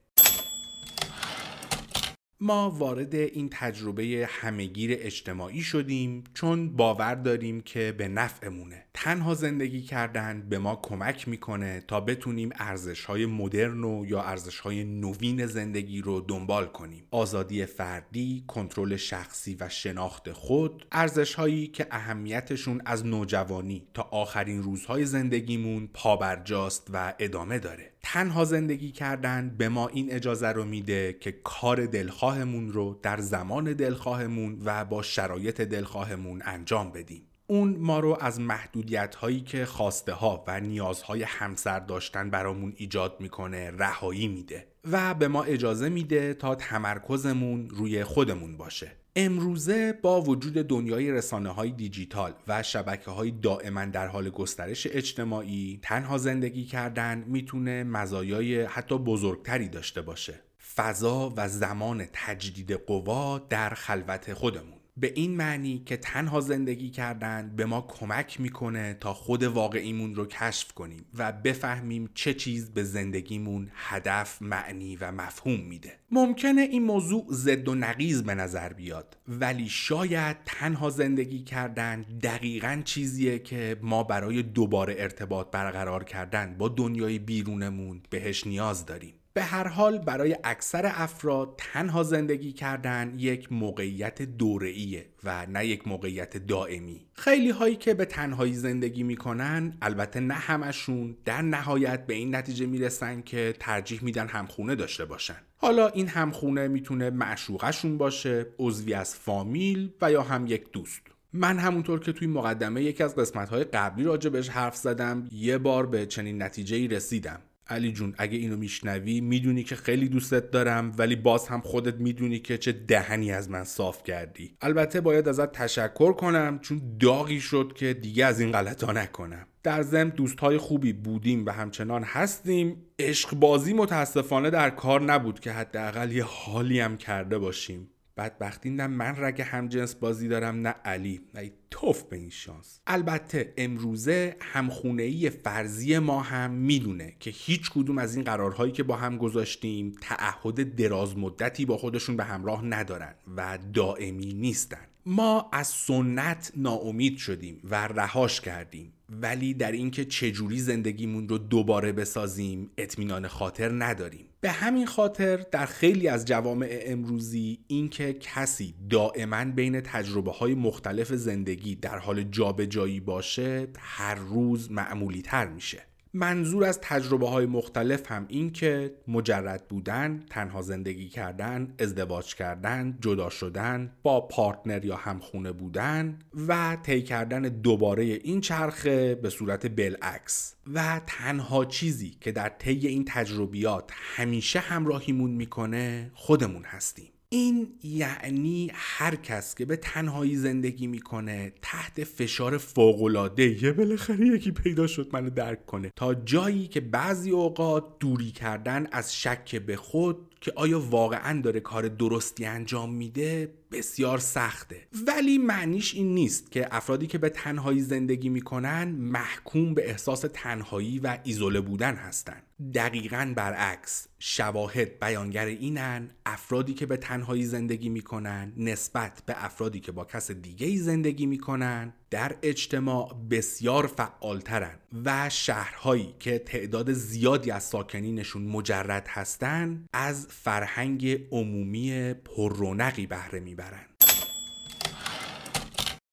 ما وارد این تجربه همگیر اجتماعی شدیم چون باور داریم که به نفعمونه. تنها زندگی کردن به ما کمک می‌کنه تا بتونیم ارزش های مدرن و یا ارزش های نوین زندگی رو دنبال کنیم. آزادی فردی، کنترل شخصی و شناخت خود ارزش هایی که اهمیتشون از نوجوانی تا آخرین روزهای زندگیمون پابرجاست و ادامه داره. تنها زندگی کردن به ما این اجازه رو میده که کار دلخواهمون رو در زمان دلخواهمون و با شرایط دلخواهمون انجام بدیم. اون ما رو از محدودیت هایی که خواسته ها و نیازهای همسر داشتن برامون ایجاد می‌کنه رهایی میده و به ما اجازه میده تا تمرکزمون روی خودمون باشه. امروزه با وجود دنیای رسانه های دیجیتال و شبکه های دائما در حال گسترش اجتماعی تنها زندگی کردن می‌تونه مزایای حتی بزرگتری داشته باشه. فضا و زمان تجدید قوا در خلوت خودمون. به این معنی که تنها زندگی کردن به ما کمک می‌کنه تا خود واقعیمون رو کشف کنیم و بفهمیم چه چیز به زندگیمون هدف، معنی و مفهوم میده. ممکنه این موضوع زد و نقیز به نظر بیاد ولی شاید تنها زندگی کردن دقیقا چیزیه که ما برای دوباره ارتباط برقرار کردن با دنیای بیرونمون بهش نیاز داریم. به هر حال برای اکثر افراد تنها زندگی کردن یک موقعیت دوره‌ایه و نه یک موقعیت دائمی. خیلی هایی که به تنهایی زندگی می‌کنن البته نه همشون در نهایت به این نتیجه می‌رسن که ترجیح میدن همخونه داشته باشن. حالا این همخونه می‌تونه معشوقشون باشه عضوی از فامیل و یا هم یک دوست. من همونطور که توی مقدمه یکی از قسمت های قبلی راجبش حرف زدم یه بار به چنین نتیجه رسیدم. علی جون اگه اینو میشنوی می‌دونی که خیلی دوستت دارم ولی باز هم خودت می‌دونی که چه دهنی از من صاف کردی. البته باید ازت تشکر کنم چون داغی شد که دیگه از این غلطا نکنم. در ضمن دوستهای خوبی بودیم و همچنان هستیم. عشق بازی متاسفانه در کار نبود که حداقل یه حالی هم کرده باشیم. بدبختی نه من رگ همجنس بازی دارم نه علی نه توف به این شانس. البته امروزه همخونهی فرضی ما هم می‌دونه که هیچ کدوم از این قرارهایی که با هم گذاشتیم تعهد دراز مدتی با خودشون به همراه ندارن و دائمی نیستن. ما از سنت ناامید شدیم و رهاش کردیم. ولی در اینکه چجوری زندگیمون رو دوباره بسازیم اطمینان خاطر نداریم. به همین خاطر در خیلی از جوامع امروزی اینکه کسی دائما بین تجربه های مختلف زندگی در حال جابجایی باشه هر روز معمولی تر میشه. منظور از تجربه های مختلف هم این که مجرد بودن، تنها زندگی کردن، ازدواج کردن، جدا شدن، با پارتنر یا همخونه بودن و طی کردن دوباره این چرخه به صورت بالعکس و تنها چیزی که در طی این تجربیات همیشه همراهیمون می‌کنه خودمون هستیم. این یعنی هر کس که به تنهایی زندگی می‌کنه تحت فشار فوقالعاده یه بالاخره یکی پیدا شد منو درک کنه. تا جایی که بعضی اوقات دوری کردن از شک به خود که آیا واقعا داره کار درستی انجام میده بسیار سخته. ولی معنیش این نیست که افرادی که به تنهایی زندگی می‌کنن محکوم به احساس تنهایی و ایزوله بودن هستند دقیقا برعکس شواهد بیانگر اینن افرادی که به تنهایی زندگی می‌کنن نسبت به افرادی که با کس دیگه زندگی می‌کنن در اجتماع بسیار فعالترن و شهرهایی که تعداد زیادی از ساکنینشون مجرد هستن از فرهنگ عمومی پررونقی بهره می‌برن.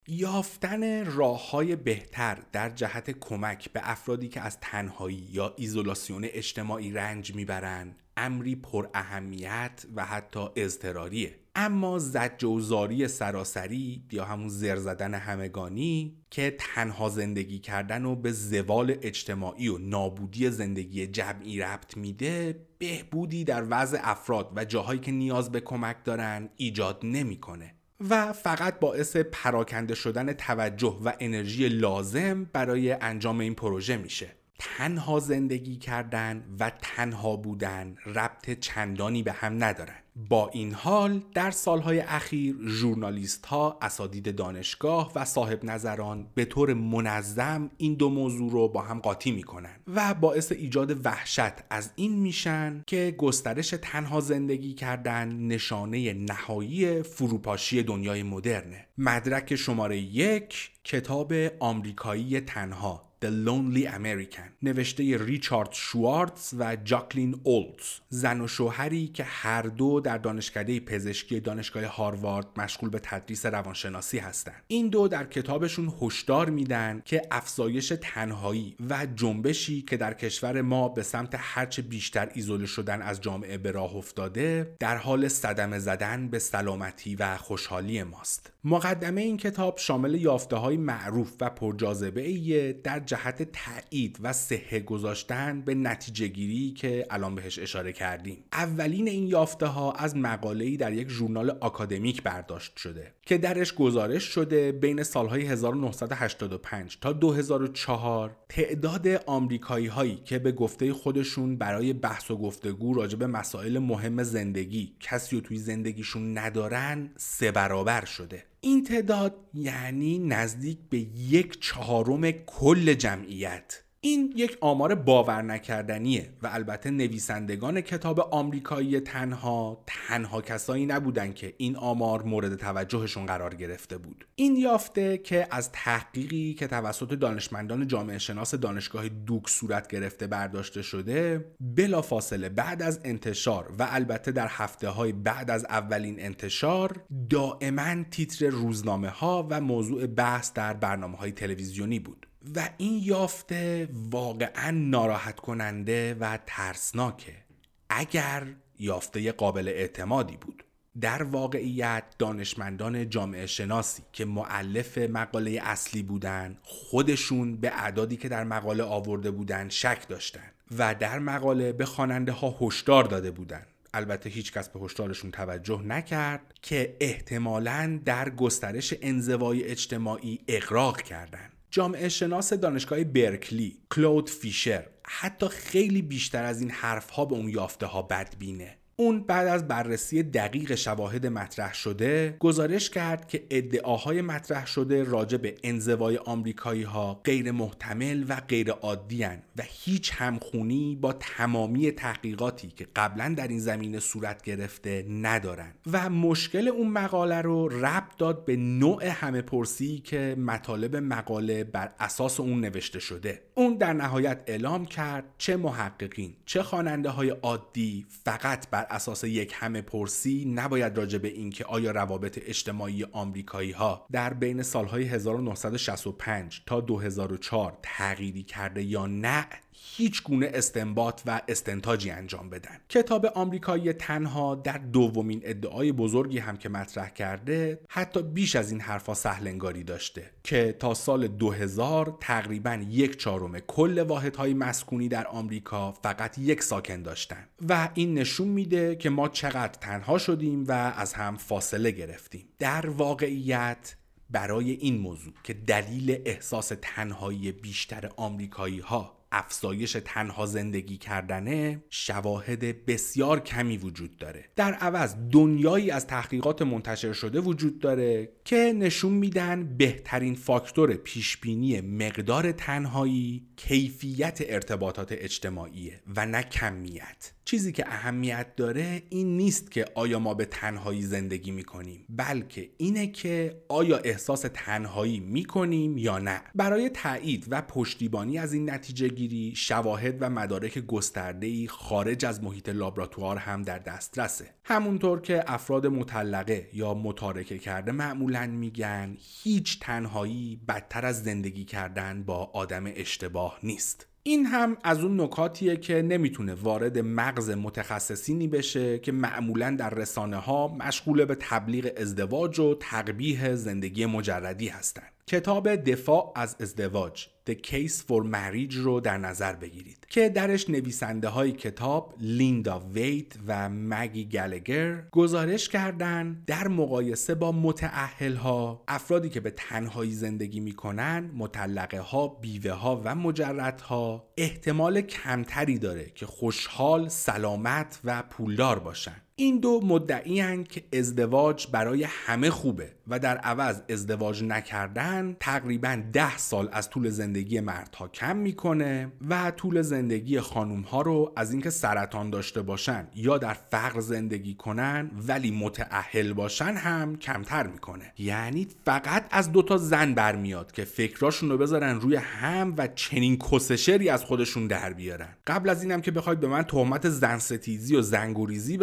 یافتن راه های بهتر در جهت کمک به افرادی که از تنهایی یا ایزولاسیون اجتماعی رنج می‌برند امری پر اهمیت و حتی اضطراریه. اما زجوزاری سراسری یا همون زر زدن همگانی که تنها زندگی کردن و به زوال اجتماعی و نابودی زندگی جمعی ربط میده بهبودی در وضع افراد و جاهایی که نیاز به کمک دارن ایجاد نمی‌کنه. و فقط باعث پراکنده شدن توجه و انرژی لازم برای انجام این پروژه میشه. تنها زندگی کردن و تنها بودن ربط چندانی به هم ندارن. با این حال در سالهای اخیر ژورنالیست ها اساتید دانشگاه و صاحب نظران به طور منظم این دو موضوع رو با هم قاطی می‌کنن و باعث ایجاد وحشت از این میشن که گسترش تنها زندگی کردن نشانه نهایی فروپاشی دنیای مدرنه. مدرک شماره یک کتاب آمریکایی تنها. The Lonely American نوشته ریچارد شوارتز و جاکلین اولتز. زن و شوهری که هر دو در دانشکده پزشکی دانشگاه هاروارد مشغول به تدریس روانشناسی هستند. این دو در کتابشون هشدار میدن که افزایش تنهایی و جنبشی که در کشور ما به سمت هرچه بیشتر ایزوله شدن از جامعه به راه افتاده در حال صدمه زدن به سلامتی و خوشحالی ماست. مقدمه این کتاب شامل یافته های معروف و پرجاذبه در جهت تایید و صحه گذاشتن به نتیجه گیری که الان بهش اشاره کردیم. اولین این یافته ها از مقاله‌ای در یک ژورنال آکادمیک برداشت شده. که درش گزارش شده بین سالهای 1985 تا 2004 تعداد آمریکایی هایی که به گفته خودشون برای بحث و گفتگو راجع به مسائل مهم زندگی کسی رو توی زندگیشون ندارن سه برابر شده. این تعداد یعنی نزدیک به یک چهارم کل جمعیت. این یک آمار باور نکردنیه و البته نویسندگان کتاب آمریکایی تنها تنها کسایی نبودن که این آمار مورد توجهشون قرار گرفته بود. این یافته که از تحقیقی که توسط دانشمندان جامعه شناس دانشگاه دوک صورت گرفته برداشته شده بلا فاصله بعد از انتشار و البته در هفته های بعد از اولین انتشار دائما تیتر روزنامه ها و موضوع بحث در برنامه های تلویزیونی بود. و این یافته واقعا ناراحت کننده و ترسناکه. اگر یافته قابل اعتمادی بود. در واقعیت دانشمندان جامعه شناسی که معلف مقاله اصلی بودن خودشون به اعدادی که در مقاله آورده بودن شک داشتن و در مقاله به خواننده ها هشدار داده بودن. البته هیچ کس به هشدارشون توجه نکرد که احتمالا در گسترش انزوای اجتماعی اقراق کردند. جامعه شناس دانشگاه برکلی کلود فیشر. حتی خیلی بیشتر از این حرفها به اون یافته ها بدبینه. اون بعد از بررسی دقیق شواهد مطرح شده گزارش کرد که ادعاهای مطرح شده راجع به انزوای آمریکایی ها غیر محتمل و غیر عادی و هیچ همخونی با تمامی تحقیقاتی که قبلا در این زمینه صورت گرفته ندارن و مشکل اون مقاله رو ربط داد به نوع همه پرسی که مطالب مقاله بر اساس اون نوشته شده. اون در نهایت اعلام کرد چه محققین چه خواننده های عادی فقط بر اساس یک همه پرسی نباید راجع به اینکه آیا روابط اجتماعی آمریکایی ها در بین سالهای 1965 تا 2004 تغییری کرده یا نه هیچ گونه استنباط و استنتاجی انجام بدن. کتاب آمریکایی تنها در دومین ادعای بزرگی هم که مطرح کرده حتی بیش از این حرفا سهلنگاری داشته که تا سال 2000 تقریبا یک چهارم کل واحدهای مسکونی در آمریکا فقط یک ساکن داشتن. و این نشون میده که ما چقدر تنها شدیم و از هم فاصله گرفتیم. در واقعیت برای این موضوع که دلیل احساس تنهایی بیشتر آمریکایی ها افزایش تنها زندگی کردنه شواهد بسیار کمی وجود داره. در عوض دنیایی از تحقیقات منتشر شده وجود داره که نشون میدن بهترین فاکتور پیشبینی مقدار تنهایی کیفیت ارتباطات اجتماعیه و نه کمیت. چیزی که اهمیت داره این نیست که آیا ما به تنهایی زندگی می‌کنیم بلکه اینه که آیا احساس تنهایی می‌کنیم یا نه. برای تایید و پشتیبانی از این نتیجه گیری شواهد و مدارک گسترده خارج از محیط لابراتوار هم در دسترسه. همونطور که افراد مطلقه یا متارکه کرده معمولا میگن هیچ تنهایی بدتر از زندگی کردن با آدم اشتباه نیست. این هم از اون نکاتیه که نمی‌تونه وارد مغز متخصصینی بشه که معمولا در رسانه ها مشغول به تبلیغ ازدواج و تقبیه زندگی مجردی هستند. کتاب دفاع از ازدواج The Case for Marriage رو در نظر بگیرید که درش نویسنده های کتاب لیندا ویت و مگی گلگر گزارش کردن در مقایسه با متعهل ها افرادی که به تنهایی زندگی می‌کنن مطلقه ها بیوه ها و مجرد ها احتمال کمتری داره که خوشحال سلامت و پولدار باشن. این دو مدعی که ازدواج برای همه خوبه و در عوض ازدواج نکردن تقریبا ده سال از طول زندگی مردها کم می‌کنه و طول زندگی خانوم ها رو از اینکه سرطان داشته باشن یا در فقر زندگی کنن ولی متعهل باشن هم کمتر می‌کنه. یعنی فقط از دوتا زن برمیاد که فکراشون رو بذارن روی هم و چنین کسشری از خودشون در بیارن. قبل از اینم که بخواید به من تهمت زن ستیزی و زنگوریزی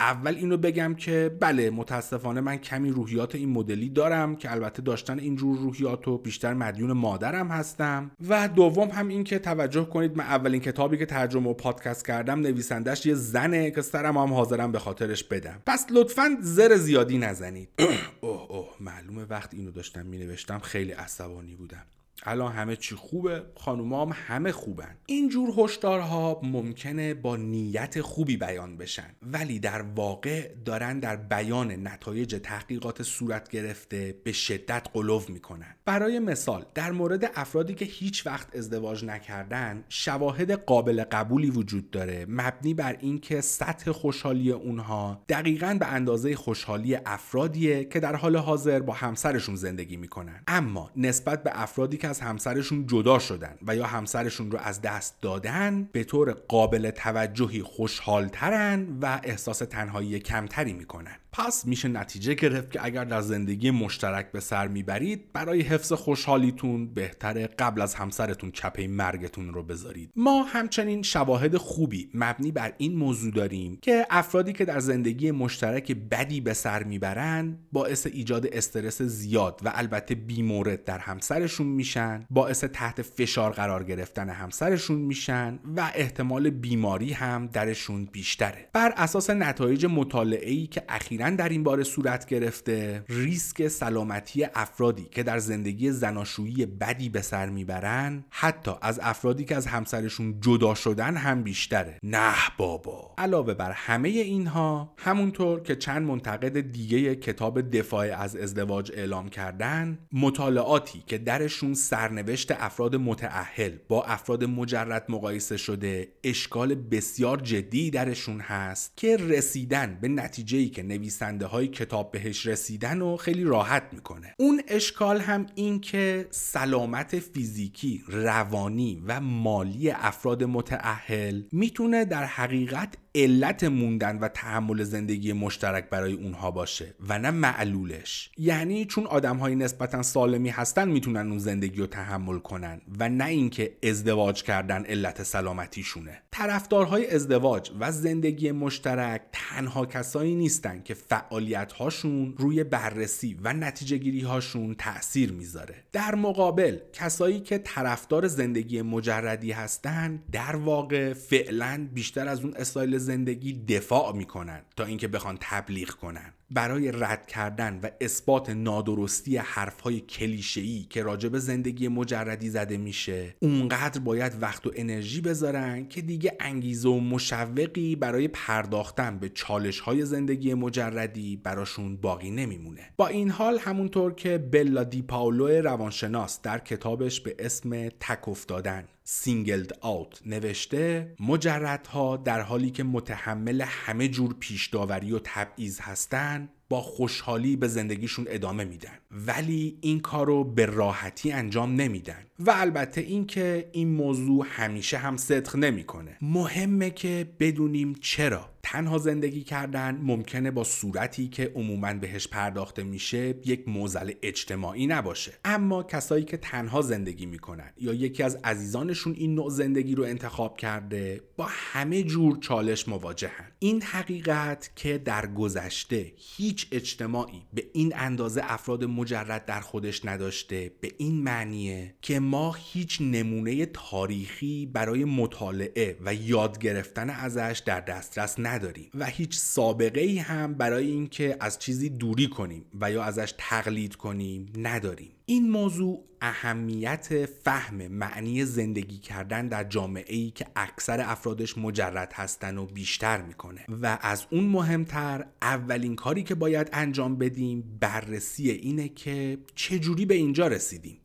اول اینو بگم که بله متاسفانه من کمی روحیات این مدلی دارم که البته داشتن اینجور روحیات و بیشتر مدیون مادرم هستم. و دوم هم این که توجه کنید من اولین کتابی که ترجمه و پادکست کردم نویسندش یه زنه که سرم هم حاضرم به خاطرش بدم. پس لطفا زر زیادی نزنید. اوه اوه معلومه وقت اینو داشتم می نوشتم خیلی عصبانی بودم. الان همه چی خوبه خانوما هم همه خوبن. اینجور هشدارها ممکنه با نیت خوبی بیان بشن ولی در واقع دارن در بیان نتایج تحقیقات صورت گرفته به شدت قلو می‌کنن. برای مثال در مورد افرادی که هیچ وقت ازدواج نکردن شواهد قابل قبولی وجود داره مبنی بر اینکه سطح خوشحالی اونها دقیقا به اندازه خوشحالی افرادیه که در حال حاضر با همسرشون زندگی می‌کنن. اما نسبت به افرادی که از همسرشون جدا شدن و یا همسرشون رو از دست دادن به طور قابل توجهی خوشحالترن و احساس تنهایی کمتری می‌کنن. پس میشه نتیجه گرفت که اگر در زندگی مشترک به سر می‌برید برای حفظ خوشحالیتون بهتره قبل از همسرتون چپه مرگتون رو بذارید. ما همچنین شواهد خوبی مبنی بر این موضوع داریم که افرادی که در زندگی مشترک بدی به سر می‌برن باعث ایجاد استرس زیاد و البته بیمورد در همسرشون میشن باعث تحت فشار قرار گرفتن همسرشون میشن و احتمال بیماری هم درشون بیشتره. بر اساس نتایج مطالعه که اخیرا در این باره صورت گرفته ریسک سلامتی افرادی که در زندگی زناشویی بدی به سر می‌برن حتی از افرادی که از همسرشون جدا شدن هم بیشتره. نه بابا. علاوه بر همه اینها همونطور که چند منتقد دیگه کتاب دفاع از ازدواج اعلام کردن مطالعاتی که درشون سرنوشت افراد متعهل با افراد مجرد مقایسه شده اشکال بسیار جدی درشون هست که رسیدن به نتیجه‌ای که نویسنده های کتاب بهش رسیدن و خیلی راحت می‌کنه. اون اشکال هم این که سلامت فیزیکی روانی و مالی افراد متعهل می‌تونه در حقیقت علت موندن و تحمل زندگی مشترک برای اونها باشه و نه معلولش. یعنی چون آدم های نسبتا سالمی هستن می‌تونن اون زندگی رو تحمل کنن و نه اینکه ازدواج کردن علت سلامتیشونه. طرفدارهای ازدواج و زندگی مشترک تنها کسایی نیستن که فعالیت هاشون روی بررسی و نتیجه گیری هاشون تاثیر می‌ذاره. در مقابل کسایی که طرفدار زندگی مجردی هستن در واقع فعلا بیشتر از اون استایل زندگی دفاع می‌کنن تا اینکه بخوان تبلیغ کنن. برای رد کردن و اثبات نادرستی حرفهای کلیشه‌ای که راجب زندگی مجردی زده میشه اونقدر باید وقت و انرژی بذارن که دیگه انگیزه و مشوقی برای پرداختن به چالش های زندگی مجردی براشون باقی نمیمونه. با این حال همونطور که بلا دی پاولو روانشناس در کتابش به اسم تک افتادن Singled Out نوشته مجردها در حالی که متحمل همه جور پیش داوری و تبعیض هستند با خوشحالی به زندگیشون ادامه میدن. ولی این کار رو به راحتی انجام نمیدن. و البته اینکه این موضوع همیشه هم صدق نمی‌کنه. مهمه که بدونیم چرا تنها زندگی کردن ممکنه با صورتی که عموما بهش پرداخته میشه یک موزل اجتماعی نباشه. اما کسایی که تنها زندگی می‌کنن یا یکی از عزیزانشون این نوع زندگی رو انتخاب کرده با همه جور چالش مواجهن. این حقیقت که در گذشته هیچ اجتماعی به این اندازه افراد مجرد در خودش نداشته به این معنیه که ما هیچ نمونه تاریخی برای مطالعه و یاد گرفتن ازش در دسترس نداریم و هیچ سابقه ای هم برای اینکه از چیزی دوری کنیم و یا ازش تقلید کنیم نداریم. این موضوع اهمیت فهم معنی زندگی کردن در جامعه ای که اکثر افرادش مجرد هستن و بیشتر می‌کنه و از اون مهمتر اولین کاری که باید انجام بدیم بررسی اینه که چجوری به اینجا رسیدیم.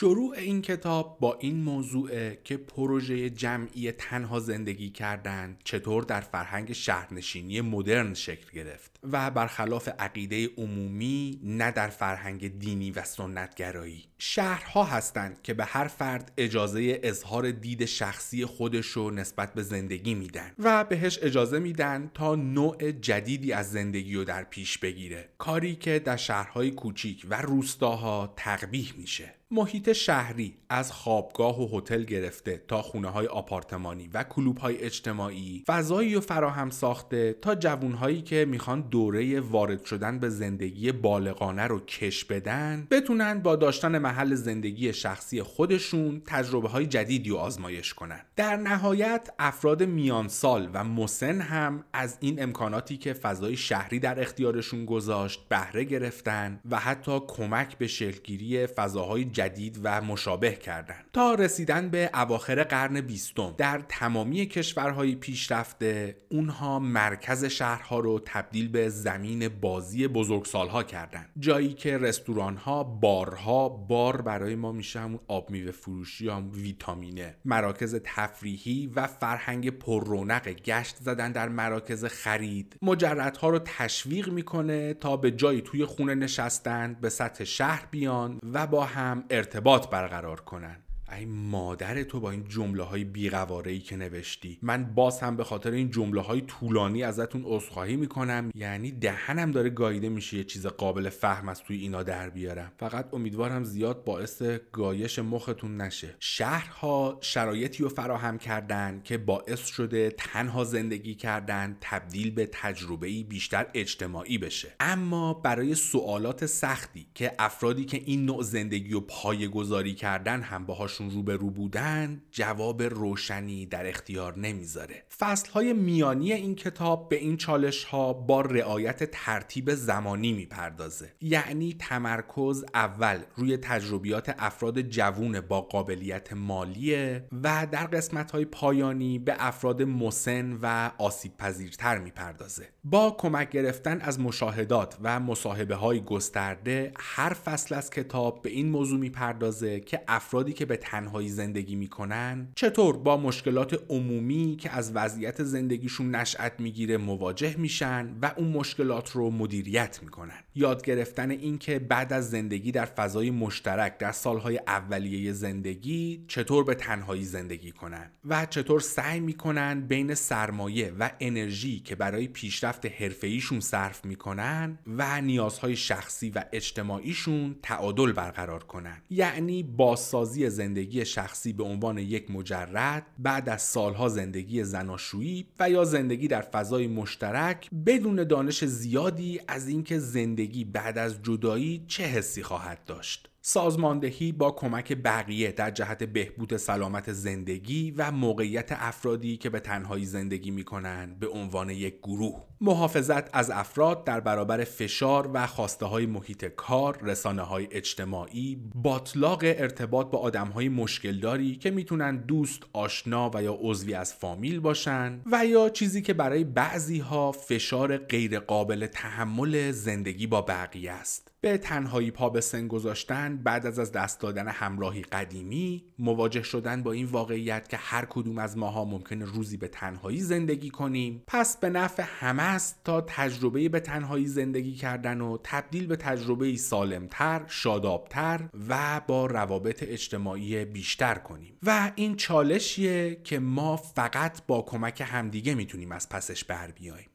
شروع این کتاب با این موضوع که پروژه جمعی تنها زندگی کردن چطور در فرهنگ شهرنشینی مدرن شکل گرفت و برخلاف عقیده عمومی نه در فرهنگ دینی و سنتگرایی. شهرها هستند که به هر فرد اجازه اظهار دید شخصی خودش رو نسبت به زندگی میدن و بهش اجازه میدن تا نوع جدیدی از زندگی رو در پیش بگیره. کاری که در شهرهای کوچیک و روستاها تقبیح میشه. محیط شهری از خوابگاه و هتل گرفته تا خونه های آپارتمانی و کلوب های اجتماعی فضایی و فراهم ساخته تا جوون که می‌خوان دوره وارد شدن به زندگی بالغانه رو کش بدن بتونن با داشتن محل زندگی شخصی خودشون تجربه های جدیدی رو آزمایش کنن. در نهایت افراد میانسال و مسن هم از این امکاناتی که فضای شهری در اختیارشون گذاشت بهره گرفتن و حتی کمک به شکلگیری فضاهای جدید و مشابه کردند تا رسیدن به اواخر قرن بیستم. در تمامی کشورهای پیشرفته اونها مرکز شهرها رو تبدیل به زمین بازی بزرگسالها کردند جایی که رستوران ها بارها بار برای ما میشه همون آب میوه فروشی هم ویتامینه. مراکز تفریحی و فرهنگ پر رونق گشت زدن در مراکز خرید. مجردها رو تشویق می‌کنه تا به جایی توی خونه نشستن به سطح شهر بیان و با هم ارتباط برقرار کنن. ای مادر تو با این جمله های بیقواره ای که نوشتی. من باز هم به خاطر این جمله های طولانی ازتون عذرخواهی می‌کنم. یعنی دهنم داره گاییده میشه یه چیز قابل فهم از توی اینا در بیارم. فقط امیدوارم زیاد باعث گایش مختون نشه. شهرها شرایطی رو فراهم کردن که باعث شده تنها زندگی کردن تبدیل به تجربه بیشتر اجتماعی بشه. اما برای سوالات سختی که افرادی که این نوع زندگی رو پایه گذاری کردن هم باهاش رو به رو بودن جواب روشنی در اختیار نمی‌ذاره. فصل های میانی این کتاب به این چالش ها با رعایت ترتیب زمانی می‌پردازه. یعنی تمرکز اول روی تجربیات افراد جوون با قابلیت مالیه و در قسمت های پایانی به افراد مسن و آسیب پذیرتر می‌پردازه. با کمک گرفتن از مشاهدات و مصاحبه های گسترده هر فصل از کتاب به این موضوع می‌پردازه که افرادی که به تنهایی زندگی می‌کنن چطور با مشکلات عمومی که از وضعیت زندگیشون نشأت می‌گیره مواجه میشن و اون مشکلات رو مدیریت می‌کنن. یاد گرفتن اینکه بعد از زندگی در فضای مشترک در سالهای اولیه زندگی چطور به تنهایی زندگی کنن و چطور سعی می‌کنن بین سرمایه و انرژی که برای پیشرفت حرفه‌ایشون صرف می‌کنن و نیازهای شخصی و اجتماعیشون تعادل برقرار کنن. یعنی بازسازی زندگی شخصی به عنوان یک مجرد بعد از سالها زندگی زناشویی و یا زندگی در فضای مشترک بدون دانش زیادی از اینکه زندگی بعد از جدایی چه حسی خواهد داشت. سازماندهی با کمک بقیه در جهت بهبود سلامت زندگی و موقعیت افرادی که به تنهایی زندگی می کنند به عنوان یک گروه. محافظت از افراد در برابر فشار و خواسته های محیط کار، رسانه های اجتماعی، باطلاق ارتباط با آدم های مشکلداری که می‌تونن دوست، آشنا و یا عضوی از فامیل باشن و یا چیزی که برای بعضی ها فشار غیرقابل تحمل زندگی با بقیه است. به تنهایی پا به سن گذاشتن بعد از از دست دادن همراهی قدیمی مواجه شدن با این واقعیت که هر کدوم از ماها ممکنه روزی به تنهایی زندگی کنیم پس به نفع همه است تا تجربه به تنهایی زندگی کردن و تبدیل به تجربه سالمتر، شادابتر و با روابط اجتماعی بیشتر کنیم. و این چالشیه که ما فقط با کمک همدیگه می‌تونیم از پسش بر بیاییم.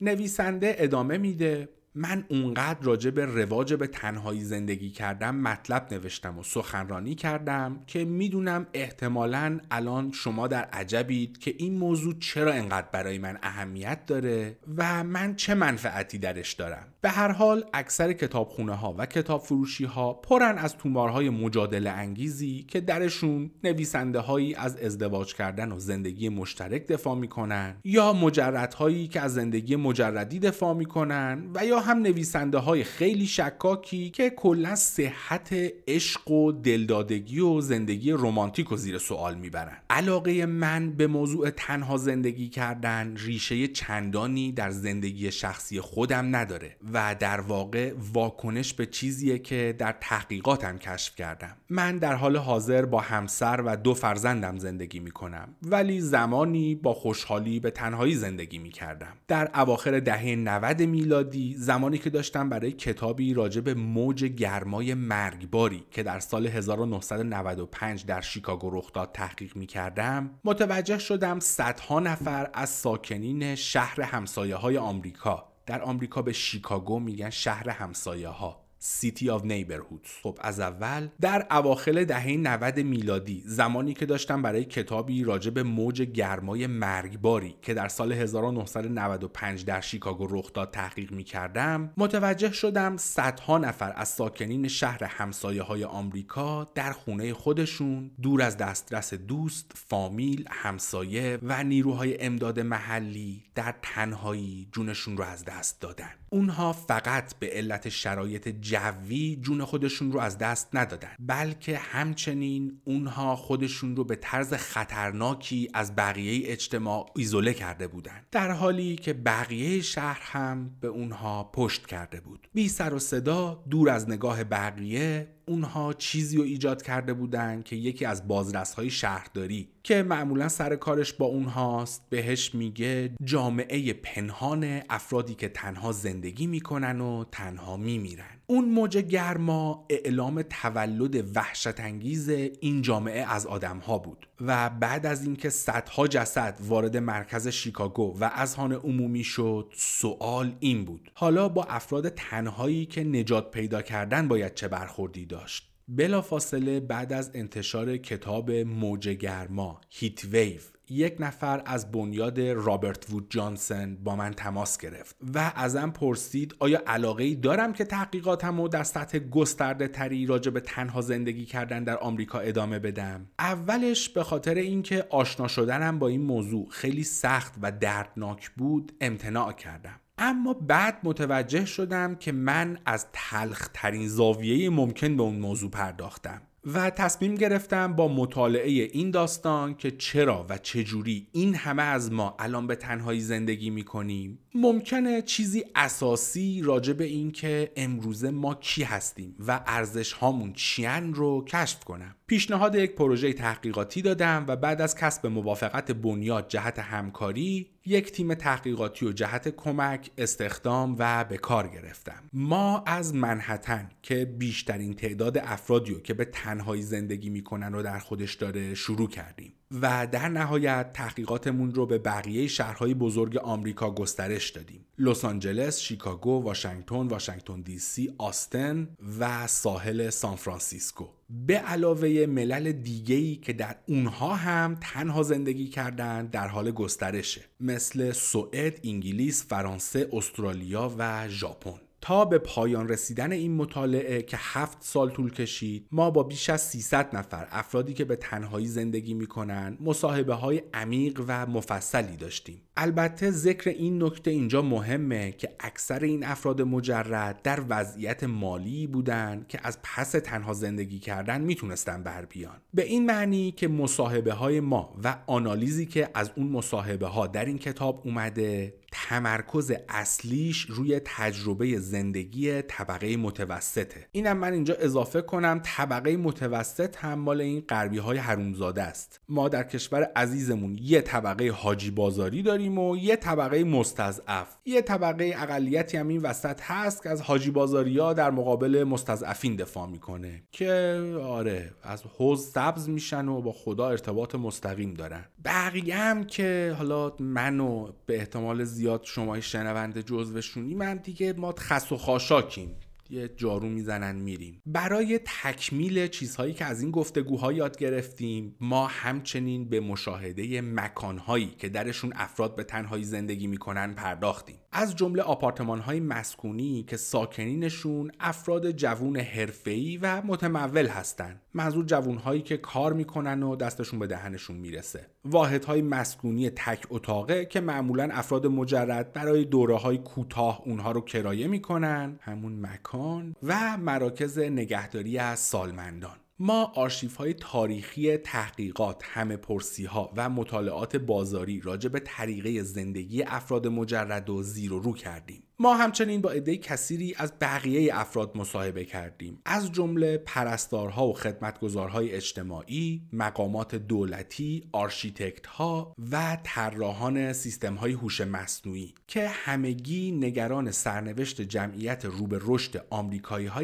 نویسنده ادامه میده. من اونقدر راجع به رواج به تنهایی زندگی کردم مطلب نوشتم و سخنرانی کردم که می‌دونم احتمالا الان شما در عجبید که این موضوع چرا انقدر برای من اهمیت داره و من چه منفعتی درش دارم. به هر حال اکثر کتابخونه ها و کتاب فروشی ها پرن از تومارهای مجادله انگیزی که درشون نویسنده هایی از ازدواج کردن و زندگی مشترک دفاع می‌کنن یا مجردهایی که از زندگی مجردی دفاع می‌کنن و یا هم نویسنده های خیلی شکاکی که کلا صحت عشق و دلدادگی و زندگی رمانتیک و زیر سوال می‌برن. علاقه من به موضوع تنها زندگی کردن ریشه چندانی در زندگی شخصی خودم نداره و در واقع واکنش به چیزیه که در تحقیقاتم کشف کردم. من در حال حاضر با همسر و دو فرزندم زندگی می‌کنم ولی زمانی با خوشحالی به تنهایی زندگی می‌کردم. در اواخر دهه 90 میلادی زمانی که داشتم برای کتابی راجع به موج گرمای مرگباری که در سال 1995 در شیکاگو رخ داد تحقیق می کردم متوجه شدم صدها نفر از ساکنین شهر همسایه های آمریکا در آمریکا به شیکاگو میگن شهر همسایه ها City of Neighborhoods. خب از اول در اواخل دهه 90 میلادی زمانی که داشتم برای کتابی راجع به موج گرمای مرگباری که در سال 1995 در شیکاگو رخ داد تحقیق می کردم متوجه شدم صدها نفر از ساکنین شهر همسایه های آمریکا در خونه خودشون دور از دسترس دوست، فامیل، همسایه و نیروهای امداد محلی در تنهایی جونشون رو از دست دادن. اونها فقط به علت شرایط جوی جون خودشون رو از دست ندادن بلکه همچنین اونها خودشون رو به طرز خطرناکی از بقیه اجتماع ایزوله کرده بودند در حالی که بقیه شهر هم به اونها پشت کرده بود. بی سر و صدا دور از نگاه بقیه اونها چیزی رو ایجاد کرده بودند که یکی از بازرس های شهرداری که معمولا سر کارش با اونهاست بهش میگه جامعه پنهان افرادی که تنها زندگی می‌کنن و تنها میمیرن. اون موج گرما اعلام تولد وحشت انگیز این جامعه از آدم ها بود و بعد از اینکه صدها جسد وارد مرکز شیکاگو و اذهان عمومی شد سوال این بود حالا با افراد تنهایی که نجات پیدا کردن باید چه برخوردی داشت؟ بلافاصله بعد از انتشار کتاب موج گرما هیت ویو یک نفر از بنیاد رابرت وود جانسن با من تماس گرفت و ازم پرسید آیا علاقه ای دارم که تحقیقاتم رو در سطح گسترده تری راجع به تنها زندگی کردن در آمریکا ادامه بدم؟ اولش به خاطر اینکه آشنا شدنم با این موضوع خیلی سخت و دردناک بود امتناع کردم. اما بعد متوجه شدم که من از تلخ ترین زاویه ممکن به اون موضوع پرداختم. و تصمیم گرفتم با مطالعه این داستان که چرا و چجوری این همه از ما الان به تنهایی زندگی می‌کنیم. ممکنه چیزی اساسی راجع به این که امروزه ما کی هستیم و ارزش هامون چیان رو کشف کنم. پیشنهاد یک پروژه تحقیقاتی دادم و بعد از کسب موافقت بنیاد جهت همکاری یک تیم تحقیقاتی و جهت کمک استخدام و به کار گرفتم. ما از منحتن که بیشترین تعداد افرادی رو که به تنهایی زندگی می‌کنن و در خودش داره شروع کردیم. و در نهایت تحقیقاتمون رو به بقیه شهرهای بزرگ آمریکا گسترش دادیم. لس آنجلس، شیکاگو، واشنگتن، واشنگتن دی سی، آستن و ساحل سان فرانسیسکو. به علاوه ملل دیگه‌ای که در اونها هم تنها زندگی کردن در حال گسترشه مثل سوئد، انگلیس، فرانسه، استرالیا و ژاپن. تا به پایان رسیدن این مطالعه که هفت سال طول کشید ما با بیش از 300 نفر افرادی که به تنهایی زندگی می‌کنن مصاحبه های عمیق و مفصلی داشتیم. البته ذکر این نکته اینجا مهمه که اکثر این افراد مجرد در وضعیت مالی بودن که از پس تنها زندگی کردن می‌تونستن بر بیان. به این معنی که مصاحبه های ما و آنالیزی که از اون مصاحبه ها در این کتاب اومده تمرکز اصلیش روی تجربه زندگی طبقه متوسطه. اینم من اینجا اضافه کنم طبقه متوسط هم مال این غربی های حرومزاده است. ما در کشور عزیزمون یه طبقه حاجی بازاری داریم و یه طبقه مستضعف. یه طبقه اقلیتی هم این وسط هست که از حاجی بازاری ها در مقابل مستضعفین دفاع می‌کنه که آره از حوز سبز میشن و با خدا ارتباط مستقیم دارن. بقیه هم که حالا منو به احتمال زیاد شما شنونده جزوشونی من دیگه ما خس و خاشاکیم. یه جارو می‌زنن میریم. برای تکمیل چیزهایی که از این گفتگوها یاد گرفتیم ما همچنین به مشاهده مکانهایی که درشون افراد به تنهایی زندگی می‌کنن پرداختیم. از جمله آپارتمان های مسکونی که ساکنینشون افراد جوون حرفه‌ای و متمول هستند. منظور جوون هایی که کار می‌کنن و دستشون به دهنشون می‌رسه. واحد های مسکونی تک اتاقه که معمولا افراد مجرد برای دوره های کوتاه اونها رو کرایه می‌کنن. همون مکان و مراکز نگهداری از سالمندان. ما آرشیف های تاریخی تحقیقات همه پرسی ها و مطالعات بازاری راجع به طریقه زندگی افراد مجرد و زیر و رو کردیم. ما همچنین با عده کثیری از بقیه افراد مصاحبه کردیم. از جمله پرستارها و خدمتگزارهای اجتماعی مقامات دولتی آرشیتکتها و طراحان سیستمهای هوش مصنوعی که همگی نگران سرنوشت جمعیت رو به رشد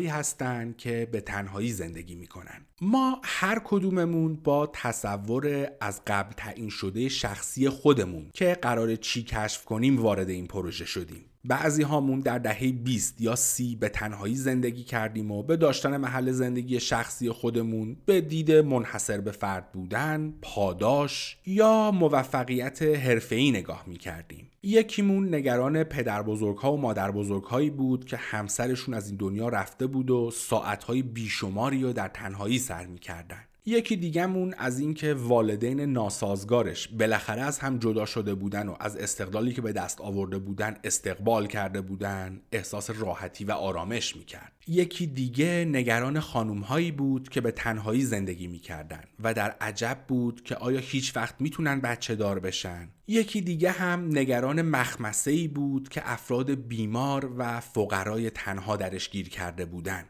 هستند که به تنهایی زندگی می‌کنن ما هر کدوممون با تصور از قبل تعیین شده شخصی خودمون که قرار چی کشف کنیم وارد این پروژه شدیم. بعضی هامون در دهه 20 یا 30 به تنهایی زندگی کردیم و به داشتن محل زندگی شخصی خودمون به دید منحصر به فرد بودن، پاداش یا موفقیت حرفه‌ای نگاه می کردیم. یکیمون نگران پدر بزرگ ها و مادر بزرگ هایی بود که همسرشون از این دنیا رفته بود و ساعتهای بیشماری رو در تنهایی سر می کردن. یکی دیگهمون از اینکه والدین ناسازگارش بالاخره از هم جدا شده بودن و از استقلالی که به دست آورده بودن استقبال کرده بودن احساس راحتی و آرامش می‌کرد. یکی دیگه نگران خانوم هایی بود که به تنهایی زندگی می‌کردن و در عجب بود که آیا هیچ وقت می‌تونن بچه دار بشن. یکی دیگه هم نگران مخمسه بود که افراد بیمار و فقرای تنها درش گیر کرده بودن.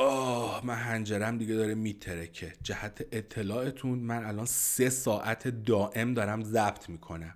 آه من هنجرم دیگه داره میترکه. جهت اطلاعتون من الان سه ساعت دائم دارم ضبط می‌کنم.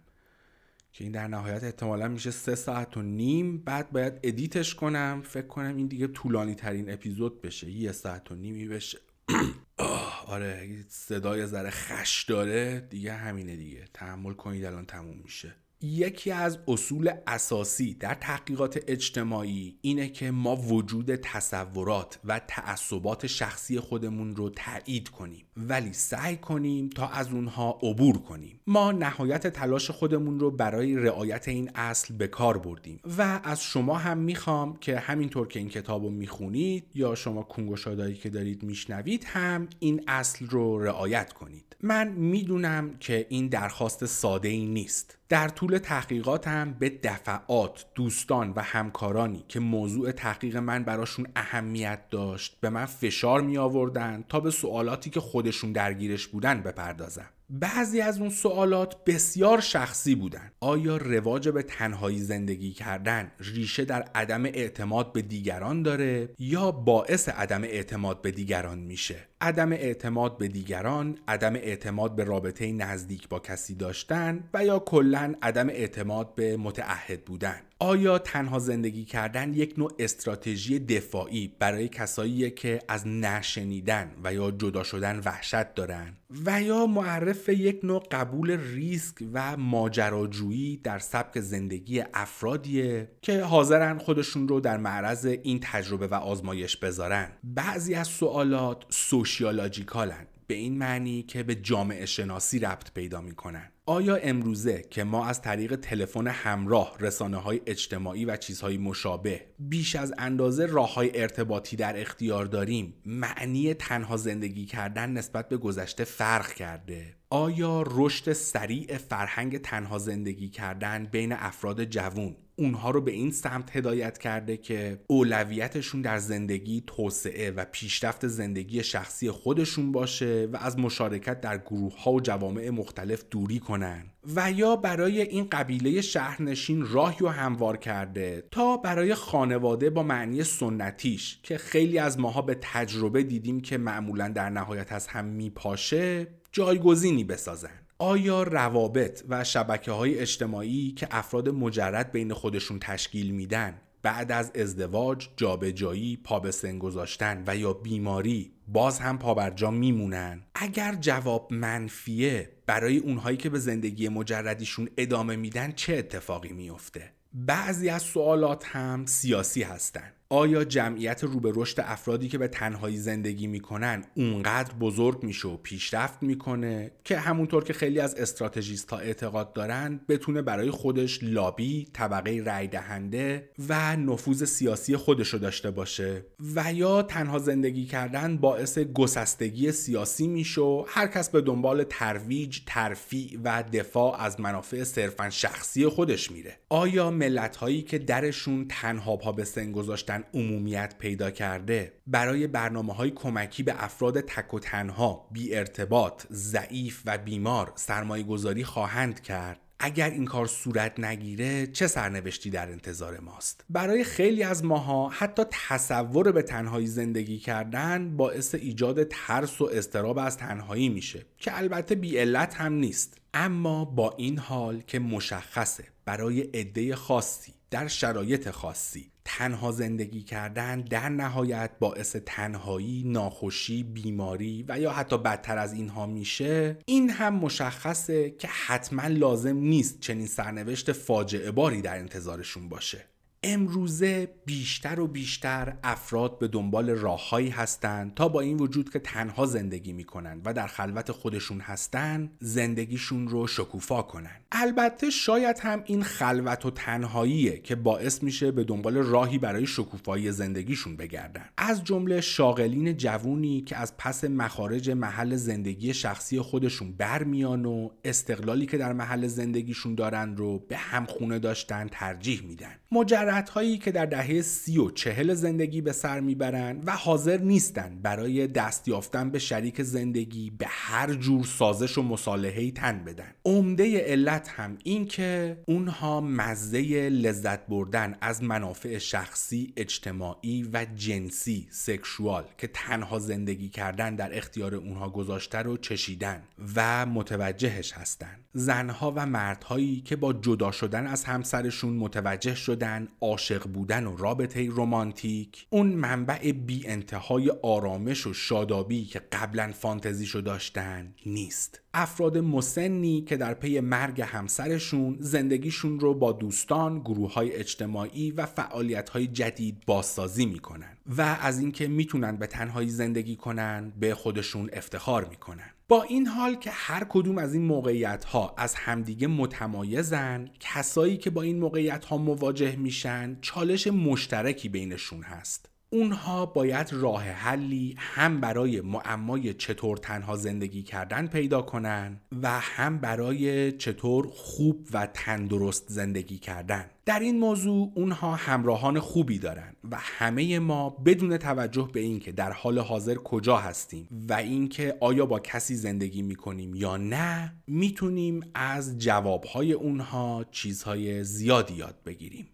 که این در نهایت احتمالا میشه سه ساعت و نیم بعد باید ادیتش کنم. فکر کنم این دیگه طولانی ترین اپیزود بشه. یه ساعت و نیمی بشه. آه آره صدای ذره خش داره. دیگه همینه دیگه. تحمل کنید الان تموم میشه. یکی از اصول اساسی در تحقیقات اجتماعی اینه که ما وجود تصورات و تعصبات شخصی خودمون رو تایید کنیم ولی سعی کنیم تا از اونها عبور کنیم. ما نهایت تلاش خودمون رو برای رعایت این اصل به کار بردیم و از شما هم می‌خوام که همینطور که این کتاب رو می‌خونید یا شما کنگوشادایی که دارید میشنوید هم این اصل رو رعایت کنید. من می‌دونم که این درخواست ساده ای نیست. در طول تحقیقاتم به دفعات دوستان و همکارانی که موضوع تحقیق من براشون اهمیت داشت به من فشار می آوردن تا به سوالاتی که خودشون درگیرش بودن بپردازم. بعضی از اون سوالات بسیار شخصی بودن. آیا رواج به تنهایی زندگی کردن ریشه در عدم اعتماد به دیگران داره یا باعث عدم اعتماد به دیگران میشه؟ عدم اعتماد به دیگران عدم اعتماد به رابطه نزدیک با کسی داشتن و یا کلا عدم اعتماد به متعهد بودن. آیا تنها زندگی کردن یک نوع استراتژی دفاعی برای کسایی که از نشنیدن و یا جدا شدن وحشت دارن؟ و یا معرف یک نوع قبول ریسک و ماجراجویی در سبک زندگی افرادیه که حاضرن خودشون رو در معرض این تجربه و آزمایش بذارن؟ بعضی از سوالات سوشیالاجیکالن به این معنی که به جامعه شناسی ربط پیدا می‌کنن. آیا امروزه که ما از طریق تلفن همراه رسانه های اجتماعی و چیزهای مشابه بیش از اندازه راه های ارتباطی در اختیار داریم معنی تنها زندگی کردن نسبت به گذشته فرق کرده؟ آیا رشد سریع فرهنگ تنها زندگی کردن بین افراد جوون اونها رو به این سمت هدایت کرده که اولویتشون در زندگی توسعه و پیشرفت زندگی شخصی خودشون باشه و از مشارکت در گروه ها و جوامع مختلف دوری کنن. و یا برای این قبیله شهرنشین راهی و هموار کرده تا برای خانواده با معنی سنتیش که خیلی از ماها به تجربه دیدیم که معمولا در نهایت از هم میپاشه جایگزینی بسازن. آیا روابط و شبکه های اجتماعی که افراد مجرد بین خودشون تشکیل میدن بعد از ازدواج، جابجایی، پا به سن گذاشتن و یا بیماری باز هم پابرجا میمونن؟ اگر جواب منفیه برای اونهایی که به زندگی مجردیشون ادامه میدن چه اتفاقی میفته؟ بعضی از سوالات هم سیاسی هستند. آیا جمعیت رو به رشد افرادی که به تنهایی زندگی می‌کنن اونقدر بزرگ میشه و پیشرفت می‌کنه که همونطور که خیلی از استراتژیست ها اعتقاد دارن بتونه برای خودش لابی، طبقه رای دهنده و نفوذ سیاسی خودش رو داشته باشه؟ و یا تنها زندگی کردن باعث گسستگی سیاسی میشه و هر کس به دنبال ترویج، ترفیع و دفاع از منافع صرفا شخصی خودش میره؟ آیا ملت هایی که درشون تنها پا به سن گذاشتن عمومیت پیدا کرده برای برنامه های کمکی به افراد تک و تنها بی ارتباط ضعیف و بیمار سرمایه گذاری خواهند کرد. اگر این کار صورت نگیره چه سرنوشتی در انتظار ماست؟ برای خیلی از ماها حتی تصور به تنهایی زندگی کردن باعث ایجاد ترس و استراب از تنهایی میشه که البته بی علت هم نیست. اما با این حال که مشخصه برای عده خاصی در شرایط خاصی تنها زندگی کردن در نهایت باعث تنهایی، ناخوشی، بیماری و یا حتی بدتر از اینها میشه. این هم مشخصه که حتما لازم نیست چنین سرنوشت فاجعه باری در انتظارشون باشه. امروزه بیشتر و بیشتر افراد به دنبال راههایی هستند تا با این وجود که تنها زندگی می‌کنن و در خلوت خودشون هستن زندگیشون رو شکوفا کنن. البته شاید هم این خلوت و تنهاییه که باعث میشه به دنبال راهی برای شکوفایی زندگیشون بگردن. از جمله شاغلین جوونی که از پس مخارج محل زندگی شخصی خودشون برمیان و استقلالی که در محل زندگیشون دارن رو به همخونه داشتن ترجیح میدن. مجرد هایی که در دهه سی و چهل زندگی به سر می‌برن و حاضر نیستن برای دست یافتن به شریک زندگی به هر جور سازش و مصالحه‌ای تن بدن. عمده علت هم این که اونها مزه لذت بردن از منافع شخصی اجتماعی و جنسی سکشوال که تنها زندگی کردن در اختیار اونها گذاشته رو چشیدن و متوجهش هستن. زنها و مردهایی که با جدا شدن از همسرشون متوجه شدن عاشق بودن و رابطه رمانتیک اون منبع بی انتهای آرامش و شادابی که قبلا فانتزیشو داشتن نیست. افراد مسنی که در پی مرگ همسرشون زندگیشون رو با دوستان، گروه های اجتماعی و فعالیت های جدید بازسازی می‌کنن و از اینکه می‌تونن به تنهایی زندگی کنن به خودشون افتخار می‌کنن. با این حال که هر کدوم از این موقعیت ها از همدیگه متمایزن کسایی که با این موقعیت ها مواجه میشن چالش مشترکی بینشون هست. اونها باید راه حلی هم برای معمای چطور تنها زندگی کردن پیدا کنن و هم برای چطور خوب و تندرست زندگی کردن. در این موضوع اونها همراهان خوبی دارن و همه ما بدون توجه به اینکه در حال حاضر کجا هستیم و اینکه آیا با کسی زندگی می‌کنیم یا نه می‌تونیم از جوابهای اونها چیزهای زیادی یاد بگیریم.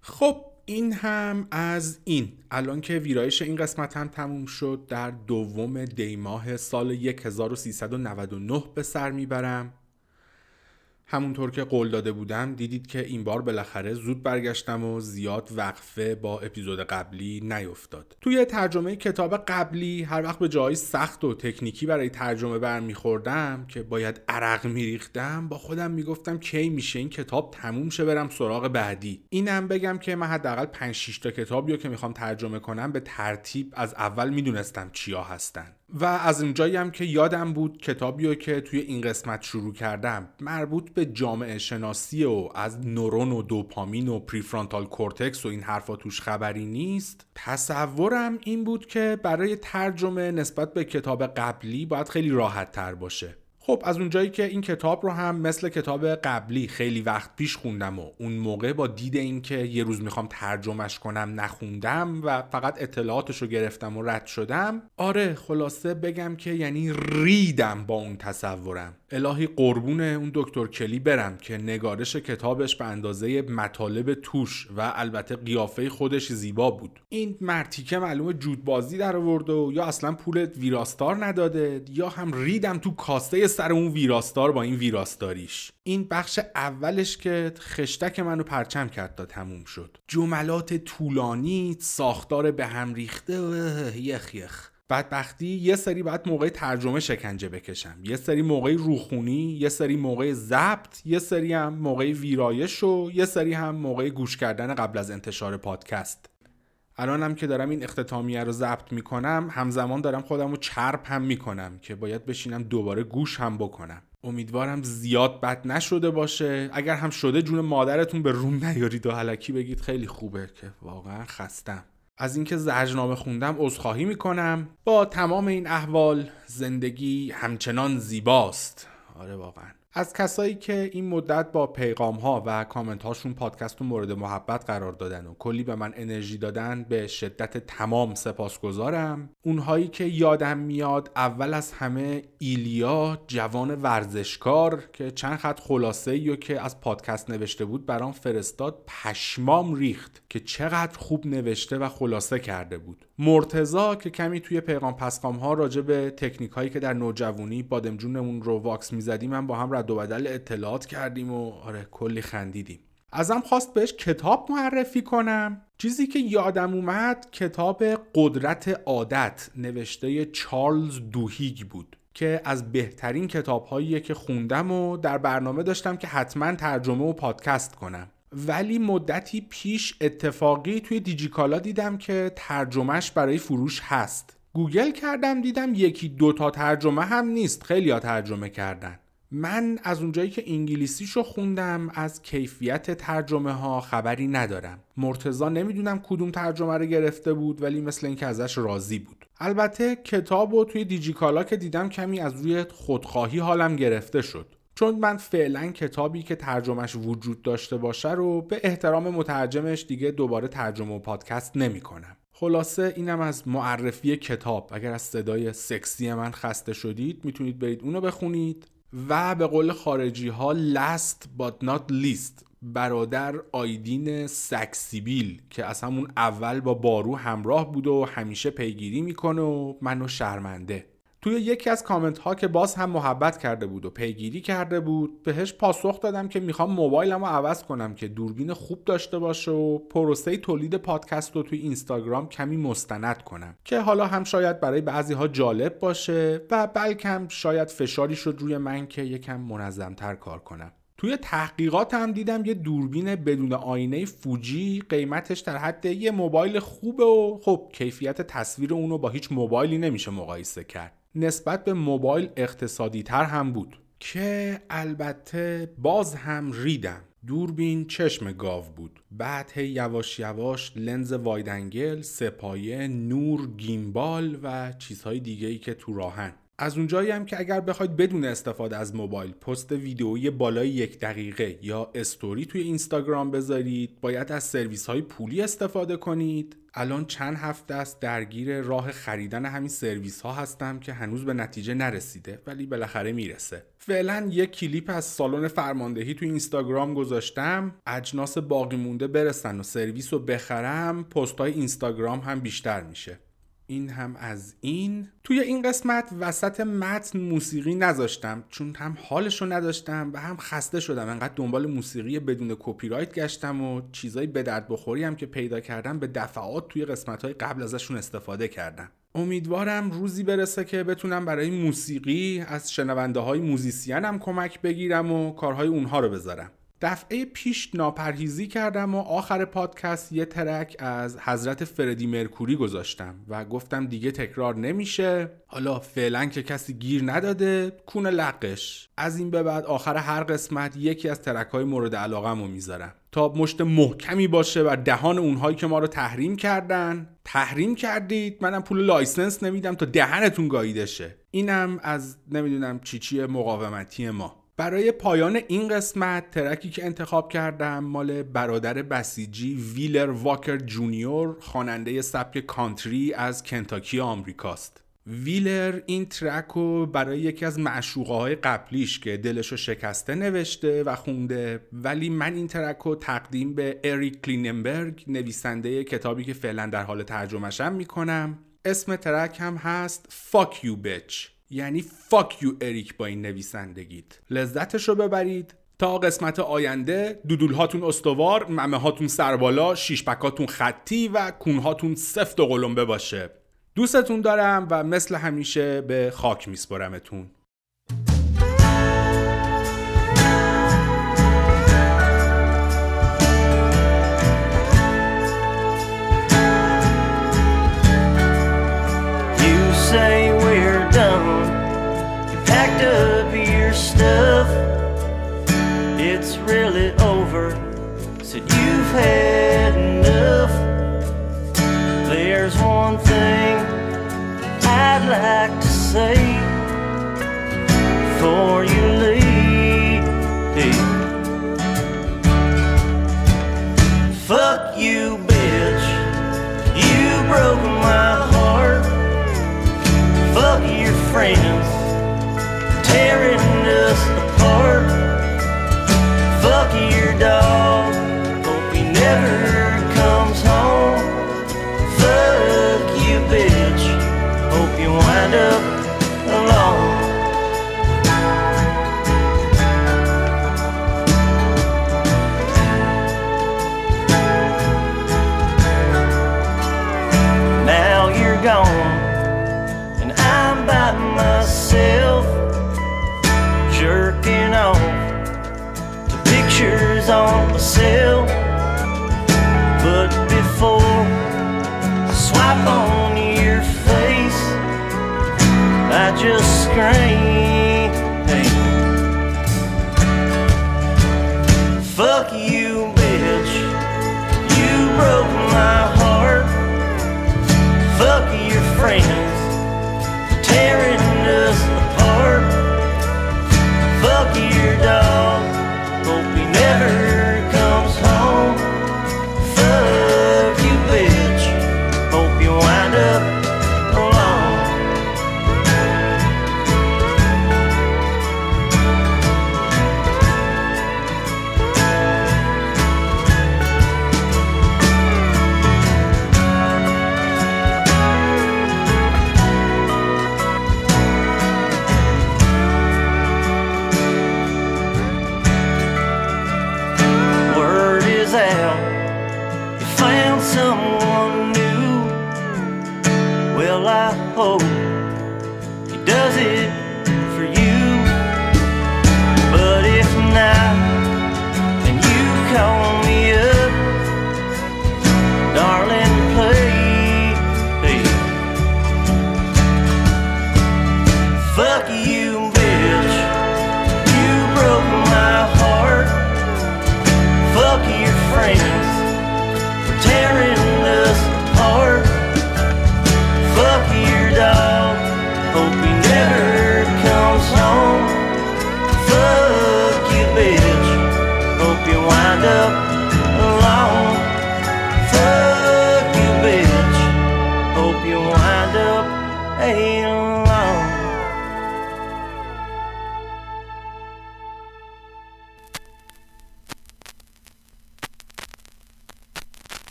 خب این هم از این. الان که ویرایش این قسمت هم تموم شد در دوم دیماه سال 1399 به سر می‌برم. همونطور که قول داده بودم دیدید که این بار بالاخره زود برگشتم و زیاد وقفه با اپیزود قبلی نیفتاد. توی ترجمه کتاب قبلی هر وقت به جایی سخت و تکنیکی برای ترجمه برمیخوردم که باید عرق میریختم با خودم می‌گفتم کی میشه این کتاب تموم شه برم سراغ بعدی. اینم بگم که من حداقل 5 6 تا کتابی که می‌خوام ترجمه کنم به ترتیب از اول می‌دونستم چیا هستن. و از اونجایی هم که یادم بود کتابی که توی این قسمت شروع کردم مربوط به جامعه شناسی و از نورون و دوپامین و prefrontal cortex و این حرفا توش خبری نیست تصورم این بود که برای ترجمه نسبت به کتاب قبلی باید خیلی راحت تر باشه. خب از اونجایی که این کتاب رو هم مثل کتاب قبلی خیلی وقت پیش خوندم و اون موقع با دید اینکه یه روز می‌خوام ترجمه‌ش کنم نخوندم و فقط اطلاعاتش رو گرفتم و رد شدم آره خلاصه بگم که یعنی ریدم با اون تصورم. الهی قربون اون دکتر کلی برم که نگارش کتابش به اندازه مطالب توش و البته قیافه خودش زیبا بود. این مرتیکه معلومه جهودبازی در آورد و یا اصلا پول ویراستار نداده یا هم ریدم تو کاسته سر اون ویراستار با این ویراستاریش. این بخش اولش که خشتک منو پرچم کرد تا تموم شد. جملات طولانی ساختار به هم ریخته یخ یخ. بدبختی یه سری بعد موقع ترجمه شکنجه بکشم. یه سری موقع روخونی یه سری موقع ضبط یه سری هم موقع ویرایش و یه سری هم موقع گوش کردن قبل از انتشار پادکست. الانم که دارم این اختتامیه رو ضبط می‌کنم همزمان دارم خودم رو چرپ هم می‌کنم که باید بشینم دوباره گوش هم بکنم. امیدوارم زیاد بد نشده باشه. اگر هم شده جون مادرتون به روم نیارید و حلکی بگید. خیلی خوبه که واقعا خستم. از اینکه زجرنامه خوندم عذرخواهی می‌کنم. با تمام این احوال زندگی همچنان زیباست. آره واقعا. از کسایی که این مدت با پیغام ها و کامنت هاشون پادکست رو مورد محبت قرار دادن و کلی به من انرژی دادن به شدت تمام سپاسگزارم. اونهایی که یادم میاد اول از همه ایلیا جوان ورزشکار که چند خط خلاصه ای که از پادکست نوشته بود برام فرستاد پشمام ریخت که چقدر خوب نوشته و خلاصه کرده بود. مرتضی که کمی توی پیغام پسغام ها راجع به تکنیک هایی که در نوجوانی بادمجونمون رو واکس می‌زدیم من با هم رد و بدل اطلاعات کردیم و آره کلی خندیدیم. ازم خواست بهش کتاب معرفی کنم. چیزی که یادم اومد کتاب قدرت عادت نوشته چارلز دوهیگ بود که از بهترین کتاب که خوندم و در برنامه داشتم که حتما ترجمه و پادکست کنم. ولی مدتی پیش اتفاقی توی دیجیکالا دیدم که ترجمه‌ش برای فروش هست. گوگل کردم دیدم یکی دوتا ترجمه هم نیست. خیلی ترجمه کردن. من از اونجایی که انگلیسیشو خوندم از کیفیت ترجمه ها خبری ندارم. مرتزا نمی‌دونم کدوم ترجمه رو گرفته بود ولی مثل اینکه ازش راضی بود. البته کتاب رو توی دیجیکالا که دیدم کمی از روی خودخواهی حالم گرفته شد. چون من فعلا کتابی که ترجمهش وجود داشته باشه رو به احترام مترجمش دیگه دوباره ترجمه و پادکست نمی کنم. خلاصه اینم از معرفی کتاب. اگر از صدای سکسی من خسته شدید می‌تونید برید اونو بخونید. و به قول خارجی ها last but not least برادر آیدین سکسیبیل که از همون اول با بارو همراه بود و همیشه پیگیری می‌کنه و منو شرمنده. توی یکی از کامنت ها که باز هم محبت کرده بود و پیگیری کرده بود بهش پاسخ دادم که می‌خوام موبایلم رو عوض کنم که دوربین خوب داشته باشه و پروسه تولید پادکست رو توی اینستاگرام کمی مستند کنم. که حالا هم شاید برای بعضی ها جالب باشه و بلکم شاید فشاری شد روی من که یکم منظمتر کار کنم. توی تحقیقات هم دیدم یه دوربین بدون آینه فوجی قیمتش در حد یه موبایل خوبه و خب کیفیت تصویر اونو با هیچ موبایلی نمیشه مقایسه کرد. نسبت به موبایل اقتصادی تر هم بود. که البته باز هم ریدم. دوربین چشم گاو بود. بعد هی یواش یواش لنز wide angle سه‌پایه نور گیمبال و چیزهای دیگه که تو راهن. از اونجایی هم که اگر بخواید بدون استفاده از موبایل پست ویدئویی بالای یک دقیقه یا استوری توی اینستاگرام بذارید باید از سرویس های پولی استفاده کنید. الان چند هفته است درگیر راه خریدن همین سرویس ها هستم که هنوز به نتیجه نرسیده ولی بالاخره می‌رسه. فعلا یک کلیپ از سالن فرماندهی تو اینستاگرام گذاشتم. اجناس باقی مونده برسن و سرویس رو بخرم پست های اینستاگرام هم بیشتر میشه. این هم از این. توی این قسمت وسط متن موسیقی نذاشتم چون هم حالشو نداشتم و هم خسته شدم. انقدر دنبال موسیقی بدون کپی رایت گشتم و چیزای به درد بخوری هم که پیدا کردم به دفعات توی قسمت های قبل ازشون استفاده کردم. امیدوارم روزی برسه که بتونم برای موسیقی از شنونده های موزیسین هم کمک بگیرم و کارهای اونها رو بذارم. دفعه پیش ناپرهیزی کردم و آخر پادکست یه ترک از حضرت فردی مرکوری گذاشتم و گفتم دیگه تکرار نمیشه. حالا فعلا که کسی گیر نداده کون لقش. از این به بعد آخر هر قسمت یکی از ترک های مورد علاقه رو می‌ذارم. تا مشت محکمی باشه تو دهان اونهایی که ما رو تحریم کردن. تحریم کردید منم پول لایسنس نمیدم تا دهنتون گاییده شه. اینم از نمی‌دونم چی چی مقاومتی ما. برای پایان این قسمت ترکی که انتخاب کردم مال برادر بسیجی ویلر واکر جونیور خواننده سبک کانتری از کنتاکی آمریکاست. ویلر این ترک رو برای یکی از معشوقه های قبلیش که دلشو شکسته نوشته و خونده ولی من این ترک رو تقدیم به اریک کلیننبرگ نویسنده کتابی که فعلا در حال ترجمهشم می‌کنم. اسم ترک هم هست Fuck You Bitch. یعنی فاک یو اریک با این نویسندگیت. لذتش رو ببرید. تا قسمت آینده دودول هاتون استوار ممه هاتون سربالا شیشپکاتون خطی و کونهاتون سفت و قلمبه باشه. دوستتون دارم و مثل همیشه به خاک میسپرمتون